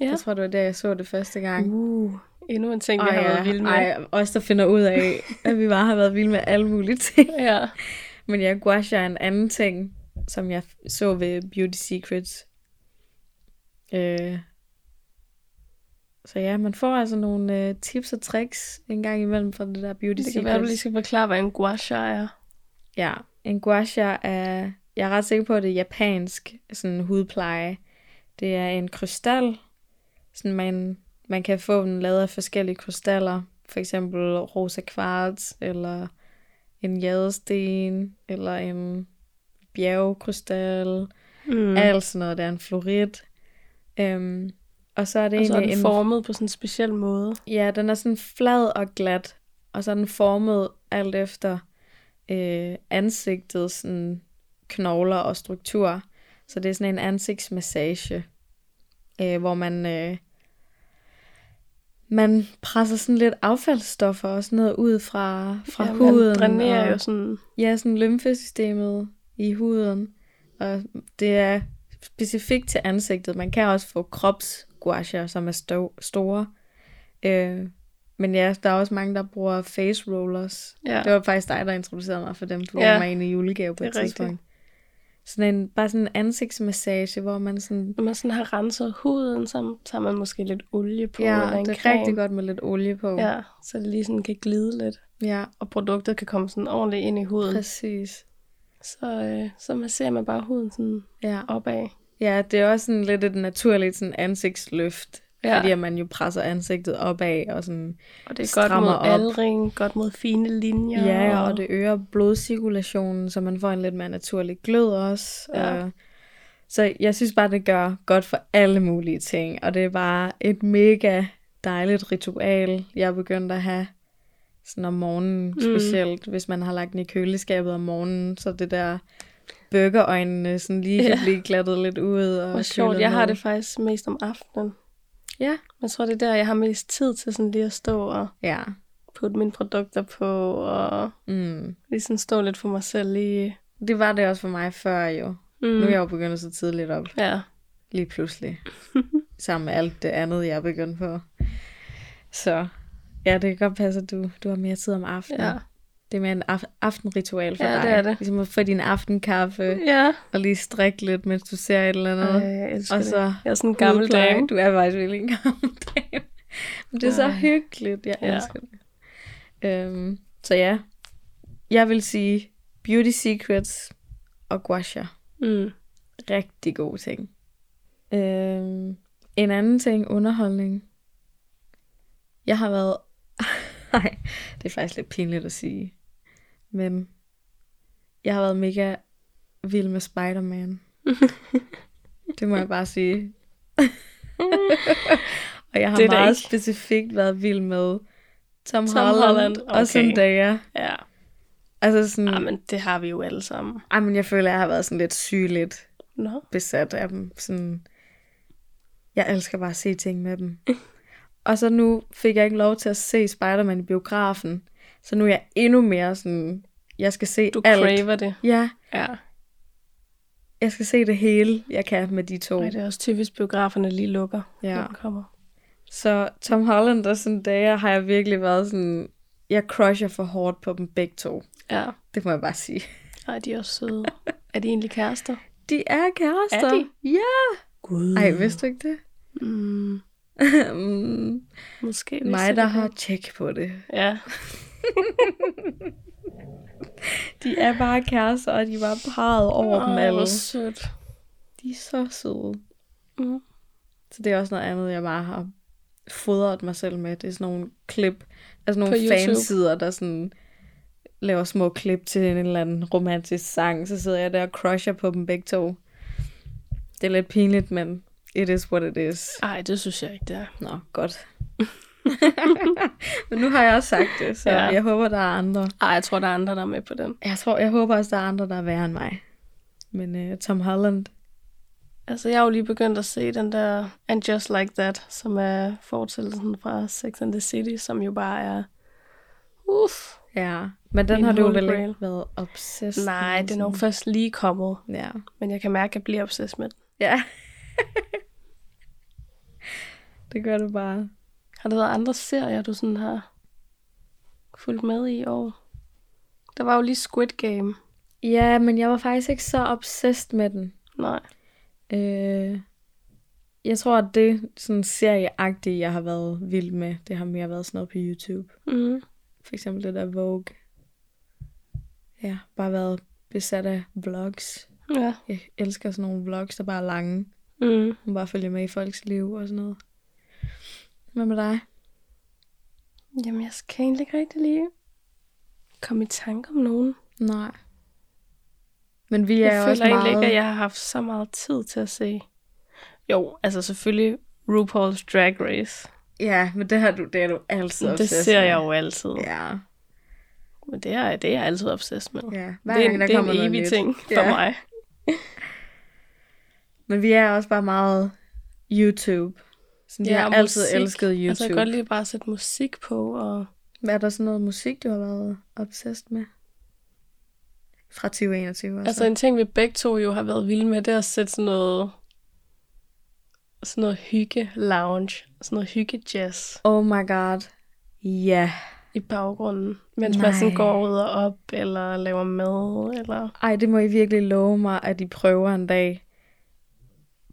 Ja. Jeg tror, det var der, jeg så det første gang. Uh, endnu en ting, vi har været ja. vilde med. Ej, os der finder ud af, at vi bare har været vilde med alle mulige ting. Ja. Men ja, gua sha er en anden ting, som jeg så ved Beauty Secrets. Øh. Så ja, man får altså nogle øh, tips og tricks en gang imellem fra det der Beauty Det kan være, du lige skal forklare, hvad en gua sha er. Ja, en gua sha er, jeg er ret sikker på, at det er japansk sådan hudpleje. Det er en krystal, sådan man, man kan få den lavet af forskellige krystaller. For eksempel rosa kvarts, eller en jadesten, eller en bjergkrystal. Mm. Alt sådan noget, der er en fluorit. Øhm, og så er det og så er egentlig den en formet på sådan en speciel måde. Ja, den er sådan flad og glat, og så er den formet alt efter øh, ansigtets sådan, knogler og struktur. Så det er sådan en ansigtsmassage, øh, hvor man, øh, man presser sådan lidt affaldsstoffer og sådan noget ud fra, fra ja, huden. Man drænerer og, jo sådan... Ja, sådan lymfesystemet i huden. Og det er specifikt til ansigtet. Man kan også få kropsguasher, som er sto- store. Øh, men ja, der er også mange, der bruger face rollers. Ja. Det var faktisk dig, der introducerede mig for dem, for Ja, mig en i julegave på et tidspunkt. Sådan en, bare sådan en ansigtsmassage, hvor man sådan... Når man sådan har renset huden, så tager man måske lidt olie på, Ja, eller en det er creme. rigtig godt med lidt olie på. Ja, så det lige sådan kan glide lidt, ja og produktet kan komme sådan ordentligt ind i huden. præcis. Så, øh, så man ser man bare huden sådan Ja. opad. Ja, det er også sådan lidt et naturligt sådan ansigtsløft. Ja. Fordi at man jo presser ansigtet opad og sådan Og det er godt mod op. aldring, godt mod fine linjer. Ja, og det øger blodcirkulationen, så man får en lidt mere naturlig glød også. Ja. Og, så jeg synes bare, det gør godt for alle mulige ting. Og det er bare et mega dejligt ritual, jeg er begyndt at have. Sådan om morgenen Mm. specielt, hvis man har lagt den i køleskabet om morgenen, så det der burgerøjnene sådan lige kan Ja. blive glattet lidt ud. Og Hvor sjovt, jeg har det faktisk mest om aftenen. Ja. Jeg tror, det er der, jeg har mest tid til sådan lige at stå og Ja. putte mine produkter på, og Mm. lige sådan stå lidt for mig selv lige. Det var det også for mig før jo. Mm. Nu er jeg jo begyndt så tidligt op. Ja, Lige pludselig. Sammen med alt det andet, jeg er begyndt på. Så ja, det kan godt passe, at du, du har mere tid om aftenen. ja. Det er mere en af- aftenritual for Ja, dig. det er det. Ligesom at få din aftenkaffe Ja. og lige strikke lidt, mens du ser et eller andet. Ej, jeg elsker og det. så Jeg er sådan en gammel dame. Du er faktisk virkelig en gammel dame. Men det er så Ej. hyggeligt. Jeg Ja. elsker det. Øhm, så ja, jeg vil sige Beauty Secrets og Gua Sha. Mm. Rigtig gode ting. Øhm, en anden ting, underholdning. Jeg har været... Nej, det er faktisk lidt pinligt at sige. Men jeg har været mega vild med Spider-Man. det må jeg bare sige. og jeg har Det meget ikke- specifikt været vild med Tom, Tom Holland, Holland, og okay. Zendaya. Ja. Altså sådan, ja, men det har vi jo alle sammen. ej, men jeg føler, jeg har været sådan lidt sygeligt Nå. besat af dem. Sådan, jeg elsker bare at se ting med dem. Og så nu fik jeg ikke lov til at se Spider-Man i biografen. Så nu er jeg endnu mere sådan, jeg skal se Du alt. craver det. Ja, Ja. jeg skal se det hele, jeg kan med de to. Ej, det er også typisk, biograferne lige lukker, Ja. når kommer. Så Tom Holland og Zendaya har jeg virkelig været sådan, jeg crusher for hårdt på dem begge to. Ja. Det må jeg bare sige. Ej, de er også søde. er de egentlig kærester? De er kærester. Er de? Ja. Gud. Ej, vidste du ikke det? Mm, mm, måske. mig, der det har tjek på det. Ja. De er bare kærester, og de var parret over dem Ej, alle. hvor sødt. De er så søde. Mm. Så det er også noget andet, jeg bare har fodret mig selv med. Det er sådan nogle klip, altså På nogle YouTube. fansider, der sådan laver små klip til en eller anden romantisk sang. Så sidder jeg der og crusher på dem begge to. Det er lidt pinligt, men it is what it is. Ej, det synes jeg ikke, det er. Nå, godt. men nu har jeg også sagt det, så Ja. jeg håber, der er andre. Ej, jeg tror, der er andre, der er med på den. Jeg, tror, jeg håber også, der er andre, der er værre end mig. Men uh, Tom Holland, Altså, jeg har jo lige begyndt at se den der And Just Like That, som er fortællelsen fra Sex and the City, som jo bare er... Uff. ja. Men den har du vel grail. ikke været obsessed Nej, med, den er jo først lige kommet, Ja. men jeg kan mærke, at jeg bliver obsessed med den. Ja. det gør du bare. Har der været andre serier, du sådan har fulgt med i år? Der var jo lige Squid Game. Ja, men jeg var faktisk ikke så obsessed med den. Nej. Øh, jeg tror, at det sådan serieagtige, jeg har været vild med, det har mere været sådan noget på YouTube. Mm. For eksempel det der Vogue. Ja, bare været besat af vlogs. Ja. Jeg elsker sådan nogle vlogs, der bare er lange. Mm. Man bare følger med i folks liv og sådan noget. Hvad med dig? Jamen, jeg kan egentlig ikke rigtig lige komme i tanke om nogen. Nej. Men vi er Jeg føler også egentlig meget... ikke, at jeg har haft så meget tid til at se. Jo, altså selvfølgelig RuPaul's Drag Race. Ja, men det, har du, det er du altid Det ser med. jeg jo altid. Ja. Men det er, det er jeg altid obsessed med. ja. Hver det er, gang, der det er en evig nyt. ting for Ja. mig. Men vi er også bare meget YouTube. Så vi Ja, har og altid musik. elsket YouTube. Altså, jeg kan godt lide bare at sætte musik på, og Hvad er der sådan noget musik, du har været obsessed med? Fra 2021 altså. Altså en ting, vi begge to jo har været vilde med, det er at sætte sådan noget, sådan noget hygge lounge, sådan noget hygge jazz Oh my god. Ja. i baggrunden, mens man sådan Nej. går ud og op, eller laver mad, eller... Ej, det må I virkelig love mig, at I prøver en dag.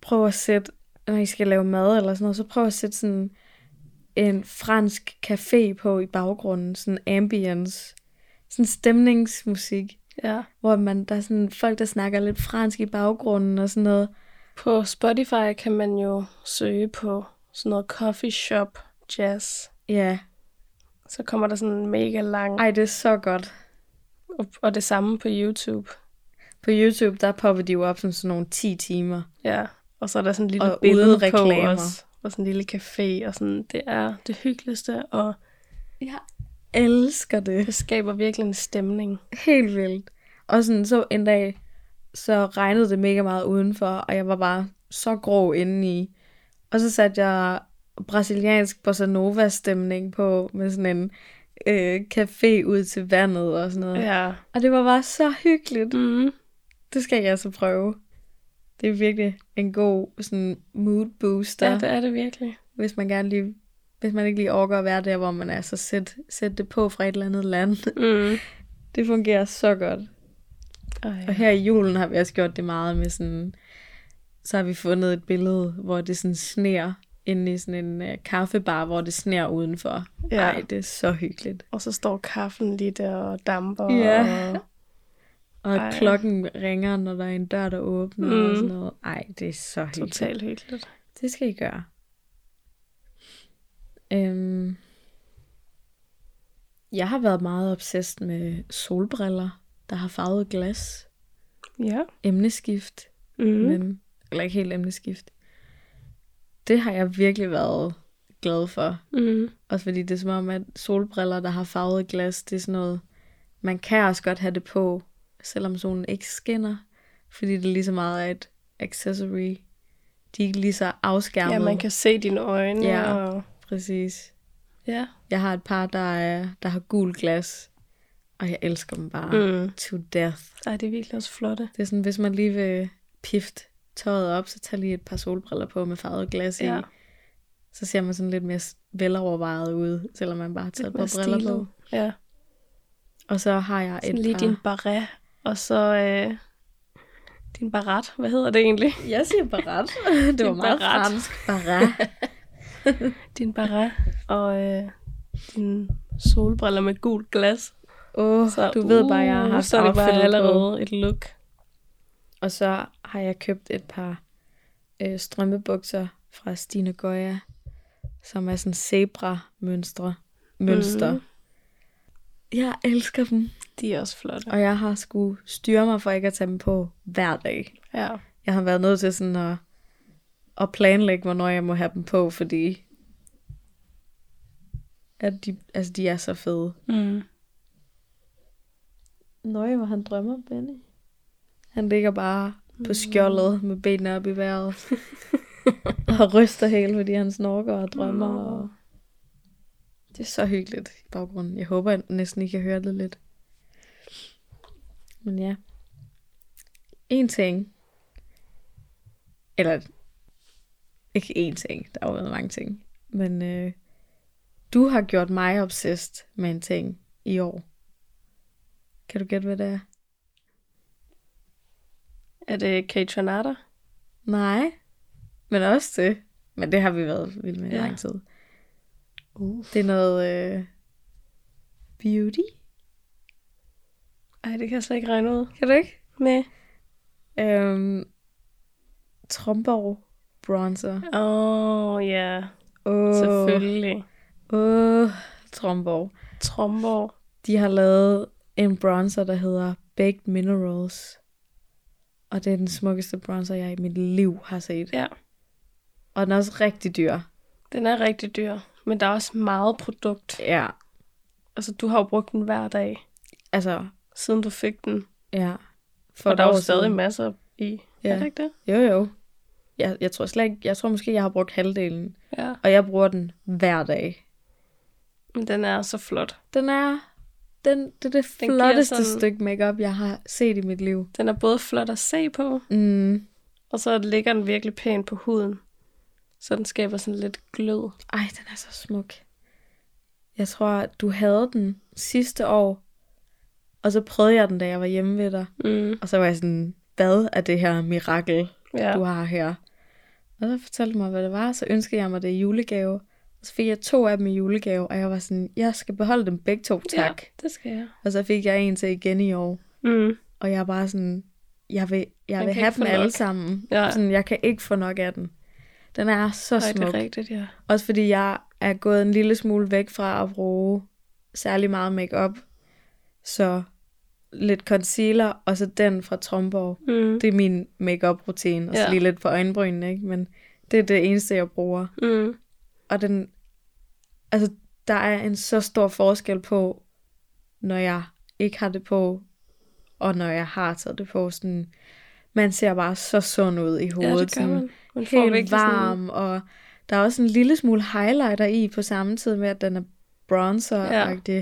Prøv at sætte, når I skal lave mad eller sådan noget, så prøv at sætte sådan en fransk café på i baggrunden. Sådan ambience. Sådan stemningsmusik. Ja. Hvor man, der er sådan folk, der snakker lidt fransk i baggrunden og sådan noget. På Spotify kan man jo søge på sådan noget coffee shop jazz. Ja. Så kommer der sådan en mega lang, Ej, det er så godt. og, og det samme på YouTube. På YouTube, der popper de jo op som sådan nogle 10 timer. Ja, og så er der sådan en lille Og billede uden på reklamer. os. Og sådan en lille café, og sådan, det er det hyggeligste, og Ja. elsker det. Det skaber virkelig en stemning. Helt vildt. Og sådan, så en dag, så regnede det mega meget udenfor, og jeg var bare så grå indeni. Og så satte jeg brasiliansk bossa nova stemning på, med sådan en øh, café ud til vandet og sådan noget. Ja. Og det var bare så hyggeligt. Mm. Det skal jeg altså prøve. Det er virkelig en god sådan mood booster, Ja, det er det virkelig. hvis man gerne lige hvis man ikke lige overgår at være der, hvor man er, så sæt, sæt det på fra et eller andet land. Mm. Det fungerer så godt. Ej. Og her i julen har vi også gjort det meget med sådan, så har vi fundet et billede, hvor det sådan sner inde i sådan en uh, kaffebar, hvor det sner udenfor. Ja. Ej, det er så hyggeligt. Og så står kaffen lige der og damper. Ja. Og... Og Ej. Klokken ringer, når der er en dør, der åbner mm. Mm. og sådan noget. Ej, det er så hyggeligt. Totalt hyggeligt. Det skal I gøre. Øhm, jeg har været meget obsessed med solbriller, der har farvet glas. Ja. Emneskift, Mm. mm. men, eller ikke helt emneskift. Det har jeg virkelig været glad for. Mm. Også fordi det er som om, at solbriller, der har farvet glas, det er sådan noget, man kan også godt have det på, selvom solen ikke skinner. Fordi det lige så meget er et accessory. De er ikke lige så afskærmet. Ja, man kan se dine øjne. Ja. Og... Præcis. ja. Jeg har et par, der, er, der har gul glas, og jeg elsker dem bare Mm. to death. Ej, det er virkelig også flotte. Det er sådan, hvis man lige vil pifte tøjet op, så tag lige et par solbriller på med farvet glas Ja. i. Så ser man sådan lidt mere velovervejet ud, selvom man bare har taget et par briller på. Ja. Og så har jeg Sådan et lige par... din barret, og så øh, din barat. Hvad hedder det egentlig? Jeg siger barat. det var meget barat. fransk. Barat. Din barat og øh, din solbriller med gult glas. Åh, oh, Så, du ved bare, jeg har uh, haft Så er det bare outfittet på. allerede et look. Og så har jeg købt et par øh, strømpebukser fra Stine Goya, som er sådan zebra-mønstre. Mønster. Mhm. Jeg elsker dem. De er også flotte. Og jeg har skulle styre mig for ikke at tage dem på hver dag. Ja. Jeg har været nødt til sådan at, at planlægge, hvornår jeg må have dem på, fordi at de, altså de er så fede. Mm. Nøje, hvor han drømmer, Benny. Han ligger bare på skjoldet med benene op i vejret. og ryster helt, fordi han snorker og drømmer. Nå. Og... Det er så hyggeligt i baggrunden. Jeg håber at næsten, I kan høre det lidt. Men ja. En ting. Eller ikke én ting. Der har været mange ting. Men øh, du har gjort mig obsessed med en ting i år. Kan du gætte, hvad det er? Er det Kate Renata? Nej. Men også det. Men det har vi været vildt med i Ja. lang tid. Uh. Det er noget øh, beauty. Ej, det kan jeg slet ikke regne ud. Kan du ikke? Nej. Øhm, Tromborg bronzer. Åh, oh, ja. Åh, Selvfølgelig. Åh, Tromborg. Tromborg. De har lavet en bronzer, der hedder Baked Minerals. Og det er den smukkeste bronzer, jeg i mit liv har set. Ja. Og den er også rigtig dyr. Den er rigtig dyr. Men der er også meget produkt. Ja. Altså, du har jo brugt den hver dag, Altså, siden du fik den. ja. For et der er jo stadig siden. masser i. Ja. Er det ikke det? Jo, jo. Jeg, jeg tror slet ikke, jeg tror måske, jeg har brugt halvdelen. Ja. Og jeg bruger den hver dag. Men den er så flot. Den er, den, det er det Den flotteste sådan- stykke makeup jeg har set i mit liv. Den er både flot at se på, Mm. og så ligger den virkelig pænt på huden. Så den skaber sådan lidt glød. Ej, den er så smuk. Jeg tror, du havde den sidste år, og så prøvede jeg den, da jeg var hjemme ved dig. Mm. Og så var jeg sådan, hvad er det her mirakel, Ja. du har her? Og så fortalte mig, hvad det var, så ønskede jeg mig det i julegave. Og så fik jeg to af dem i julegave, og jeg var sådan, jeg skal beholde dem begge to, tak. Ja, det skal jeg. Og så fik jeg en til igen i år. Mm. Og jeg er bare sådan, jeg vil, jeg Man vil have dem alle nok. sammen. Ja. Sådan, jeg kan ikke få nok af den. Den er så Ej, det smuk. er rigtigt, ja. Også fordi jeg er gået en lille smule væk fra at bruge særlig meget makeup. Så lidt concealer, og så den fra Tromborg. Mm. Det er min makeup rutine Og så Ja. lige lidt på øjenbrynene, ikke? Men det er det eneste, jeg bruger. Mm. Og den, altså, der er en så stor forskel på, når jeg ikke har det på, og når jeg har taget det på. Sådan, man ser bare så sund ud i hovedet. Ja, det gør sådan, man. Man får helt virkelig sådan- varm, og der er også en lille smule highlighter i på samme tid med, at den er bronzer-agtig. Ja.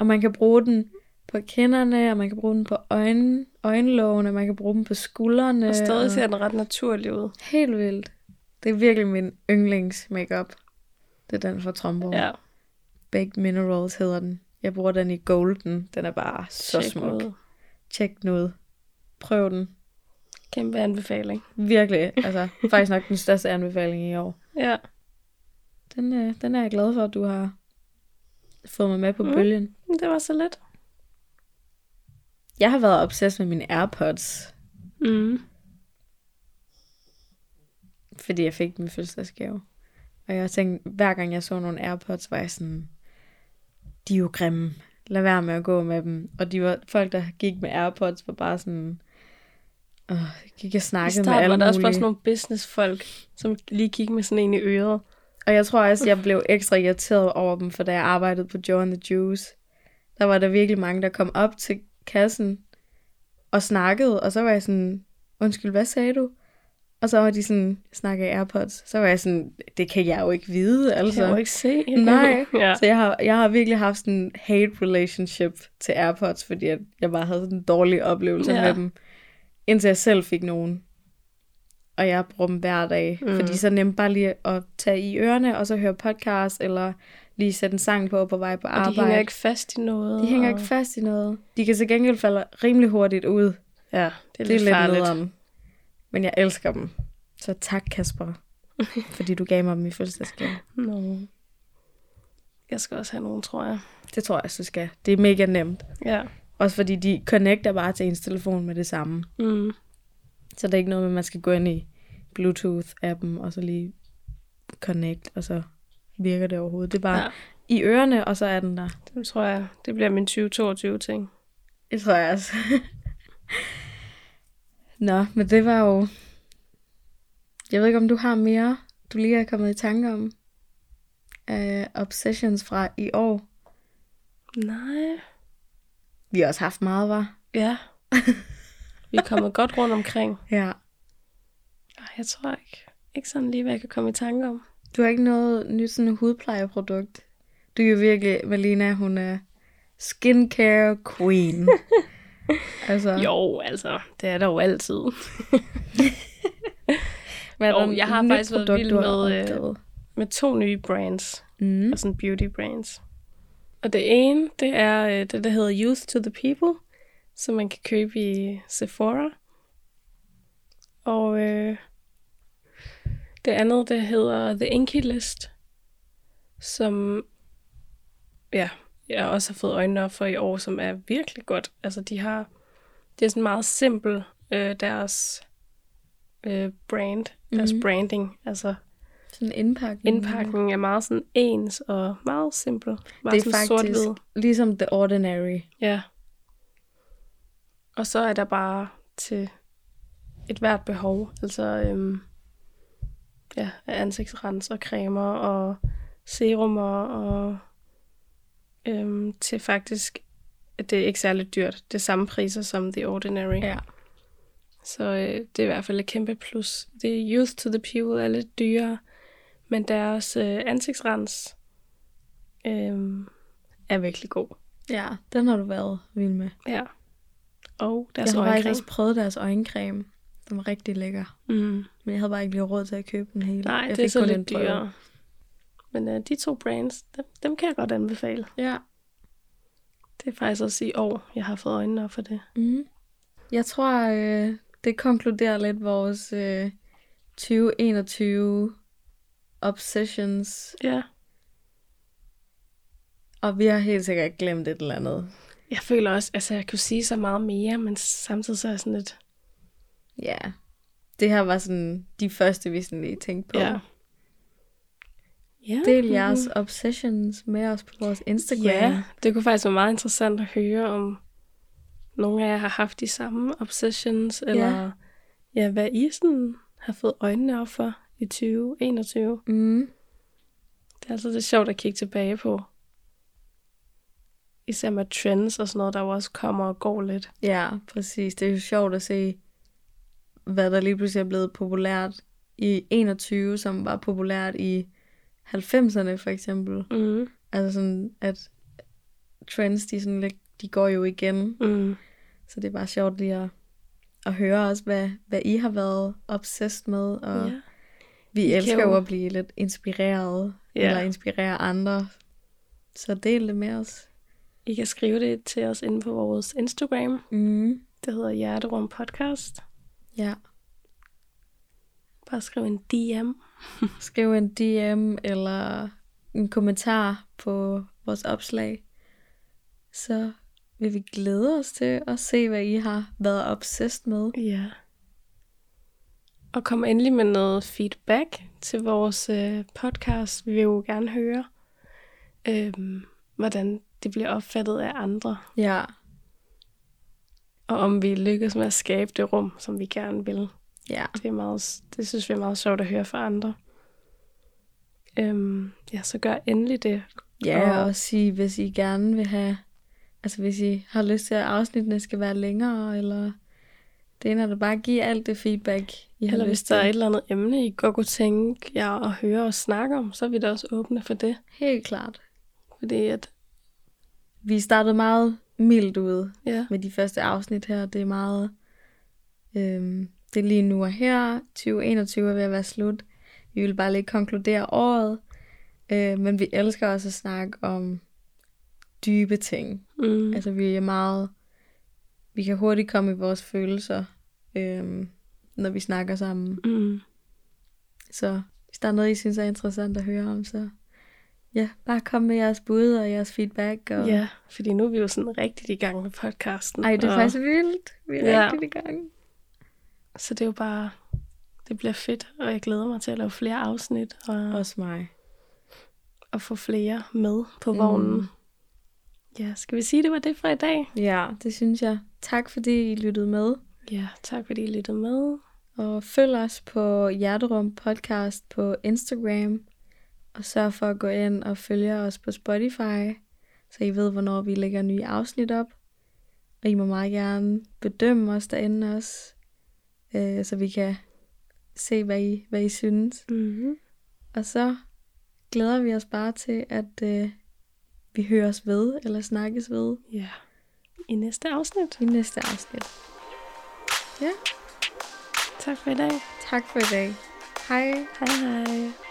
Og man kan bruge den på kinderne, og man kan bruge den på øjne, øjenlågene, man kan bruge den på skuldrene. Og stadig ser den ret naturlig ud. Helt vildt. Det er virkelig min yndlings makeup. Det er den fra Tromborg. Ja, Baked Minerals hedder den. Jeg bruger den i golden. Den er bare så tjek smuk. ud. Tjek den ud. Prøv den. Kæmpe anbefaling. Virkelig. Altså, faktisk nok den største anbefaling i år. Ja. Den, øh, den er jeg glad for, at du har fået mig med på Mm. bølgen. Det var så let. Jeg har været obsessed med mine AirPods, Mm. fordi jeg fik i fødselsdagsgave. Og jeg tænkte, hver gang jeg så nogle AirPods, var jeg sådan, de er jo grimme. Lad være med at gå med dem. Og de var, folk, der gik med AirPods, var bare sådan, åh, gik og snakkede med alle var der også bare mulige. sådan nogle businessfolk, som lige gik med sådan en i øret. Og jeg tror også, jeg blev ekstra irriteret over dem, for da jeg arbejdede på Joe and the Juice, der var der virkelig mange, der kom op til kassen og snakkede, og så var jeg sådan, undskyld, hvad sagde du? Og så var de sådan, snakker i AirPods. Så var jeg sådan, det kan jeg jo ikke vide, altså. Kan jeg jo ikke se. Nej. ja. Så jeg har, jeg har virkelig haft sådan en hate relationship til AirPods, fordi jeg, jeg bare havde sådan en dårlig oplevelse Ja. med dem, indtil jeg selv fik nogen. Og jeg bruger dem hver dag, Mm. fordi så nemt bare lige at tage i ørerne, og så høre podcast, eller lige sætte en sang på på vej på Og arbejde. de hænger ikke fast i noget. de hænger og... ikke fast i noget. De kan til gengæld falde rimelig hurtigt ud. Ja, det er, Det er lidt, lidt farligt. nederen. Men jeg elsker dem. Så tak, Kasper, fordi du gav mig dem i fødselsdagsgave. Nå. Jeg skal også have nogen, tror jeg. Det tror jeg, så skal. Det er mega nemt. Ja. Også fordi de connecter bare til ens telefon med det samme. Mm. Så det er ikke noget man skal gå ind i Bluetooth-appen, og så lige connect, og så virker det overhovedet. Det bare ja. ja. i ørerne, og så er den der. Det tror jeg, det bliver min 2022-ting. Det tror jeg også. Nå, men det var jo... Jeg ved ikke, om du har mere, du lige er kommet i tanke om. Uh, obsessions fra i år. Nej. Vi har også haft meget, var. Ja. Vi er kommet godt rundt omkring. Ja. Ej, Jeg tror ikke. Ikke sådan lige, hvad jeg kan komme i tanke om. Du har ikke noget nyt sådan hudplejeprodukt. Du er jo virkelig, Malina, hun er skincare queen. altså, Jo, altså, det er der jo altid. hvad er jo, jeg har faktisk været produkt, vild du har med, øh? Med to nye brands. Mm. Altså sådan beauty brands. Og det ene, det er øh, det, der hedder Youth to the People, som man kan købe i Sephora. Og øh, det andet, det hedder The Inky List, som ja, jeg også har fået øjnene op for i år, som er virkelig godt. Altså, de har, det er sådan meget simpel, øh, deres øh, brand, deres Mhm. branding. Altså, Sådan en indpakning. indpakningen er meget sådan ens og meget simpel. Meget Det er faktisk sort-hvid. ligesom The Ordinary. Ja. Og så er der bare til et hvert behov. Altså, øhm, ja, ansigtsrens og cremer og serumer og øhm, til faktisk, at det er ikke særlig dyrt. Det er samme priser som The Ordinary. Ja. Så øh, det er i hvert fald et kæmpe plus. Det er Youth to the People er lidt dyrere, men deres øh, ansigtsrens øh, er virkelig god. Ja, den har du været vild med. Ja. Og deres jeg har faktisk øjencreme. også prøvet deres øjencreme. Den var rigtig lækker. Mm. Men jeg havde bare ikke lige råd til at købe den hele. Nej, jeg det er så lidt dyrere. Men uh, de to brands, dem, dem kan jeg godt anbefale. Ja. Det er faktisk også i år, jeg har fået øjnene op for det. Mm. Jeg tror, øh, det konkluderer lidt vores øh, 2021 obsessions. Ja. Og vi har helt sikkert glemt et eller andet. Jeg føler også, altså jeg kunne sige så meget mere, men samtidig så er jeg sådan lidt... Ja. Det her var sådan de første, vi sådan lige tænkte på. Ja. Ja. Del jeres obsessions med os på vores Instagram. Ja, det kunne faktisk være meget interessant at høre, om nogle af jer har haft de samme obsessions, eller ja, hvad I sådan har fået øjnene op for i 2021. Mm. Det Altså, det er sjovt at kigge tilbage på. Især med trends og sådan noget, der jo også kommer og går lidt. Ja, præcis. Det er jo sjovt at se, hvad der lige pludselig er blevet populært i 21, som var populært i 90'erne for eksempel. Mm. Altså sådan, at trends, de, sådan lidt, de går jo igen. Mm. Så det er bare sjovt lige at, at høre også, hvad, hvad I har været obsessed med. Og Ja. vi I elsker jo- at blive lidt inspireret, Ja. eller inspirere andre. Så del det med os. I kan skrive det til os inde på vores Instagram. Mm. Det hedder Hjerterum Podcast. Ja. Bare skriv en DM. Skriv en DM eller en kommentar på vores opslag. Så vil vi glæde os til at se, hvad I har været obsessed med. Ja. Og kom endelig med noget feedback til vores øh, podcast. Vi vil jo gerne høre, øh, hvordan det bliver opfattet af andre. Ja, Og om vi lykkes med at skabe det rum, som vi gerne vil. ja. Det, er meget, det synes vi er meget sjovt at høre fra andre. Øhm, ja, så gør endelig det. Ja, Og- og sige, hvis I gerne vil have, altså hvis I har lyst til, at afsnittene skal være længere, eller det ene er det bare at give alt det feedback, I har Eller hvis lyst der er et til. eller andet emne, I godt kunne tænke jer at høre og snakke om, så er vi da også åbne for det. Helt klart. Fordi at, Vi startede meget mildt ud ja, med de første afsnit her. Det er meget, øhm, det er lige nu og her. 2021 er ved at være slut. Vi vil bare lige konkludere året. Øh, men vi elsker også at snakke om dybe ting. mm, Altså vi er meget, vi kan hurtigt komme i vores følelser, øhm, når vi snakker sammen. mm, Så hvis der er noget, I synes er interessant at høre om, så ja, bare kom med jeres bud og jeres feedback. Og... ja, fordi nu er vi jo sådan rigtig i gang med podcasten. Ej, det er og, faktisk vildt. Vi er Ja. ja. rigtig i gang. Så det er jo bare, det bliver fedt, og jeg glæder mig til at lave flere afsnit, og, Også mig. og få flere med på vognen. Mm. Ja, skal vi sige, det var det for i dag? Ja, det synes jeg. Tak fordi I lyttede med. Ja, tak fordi I lyttede med. Og følg os på Hjerterum Podcast på Instagram. Og sørg for at gå ind og følge os på Spotify, så I ved, hvornår vi lægger nye afsnit op. Og I må meget gerne bedømme os derinde også, øh, så vi kan se, hvad I, hvad I synes. Mm-hmm. Og så glæder vi os bare til, at øh, vi høres ved, eller snakkes ved Ja, i næste afsnit. i næste afsnit. Ja, Tak for i dag. tak for i dag. Hej. Hej hej.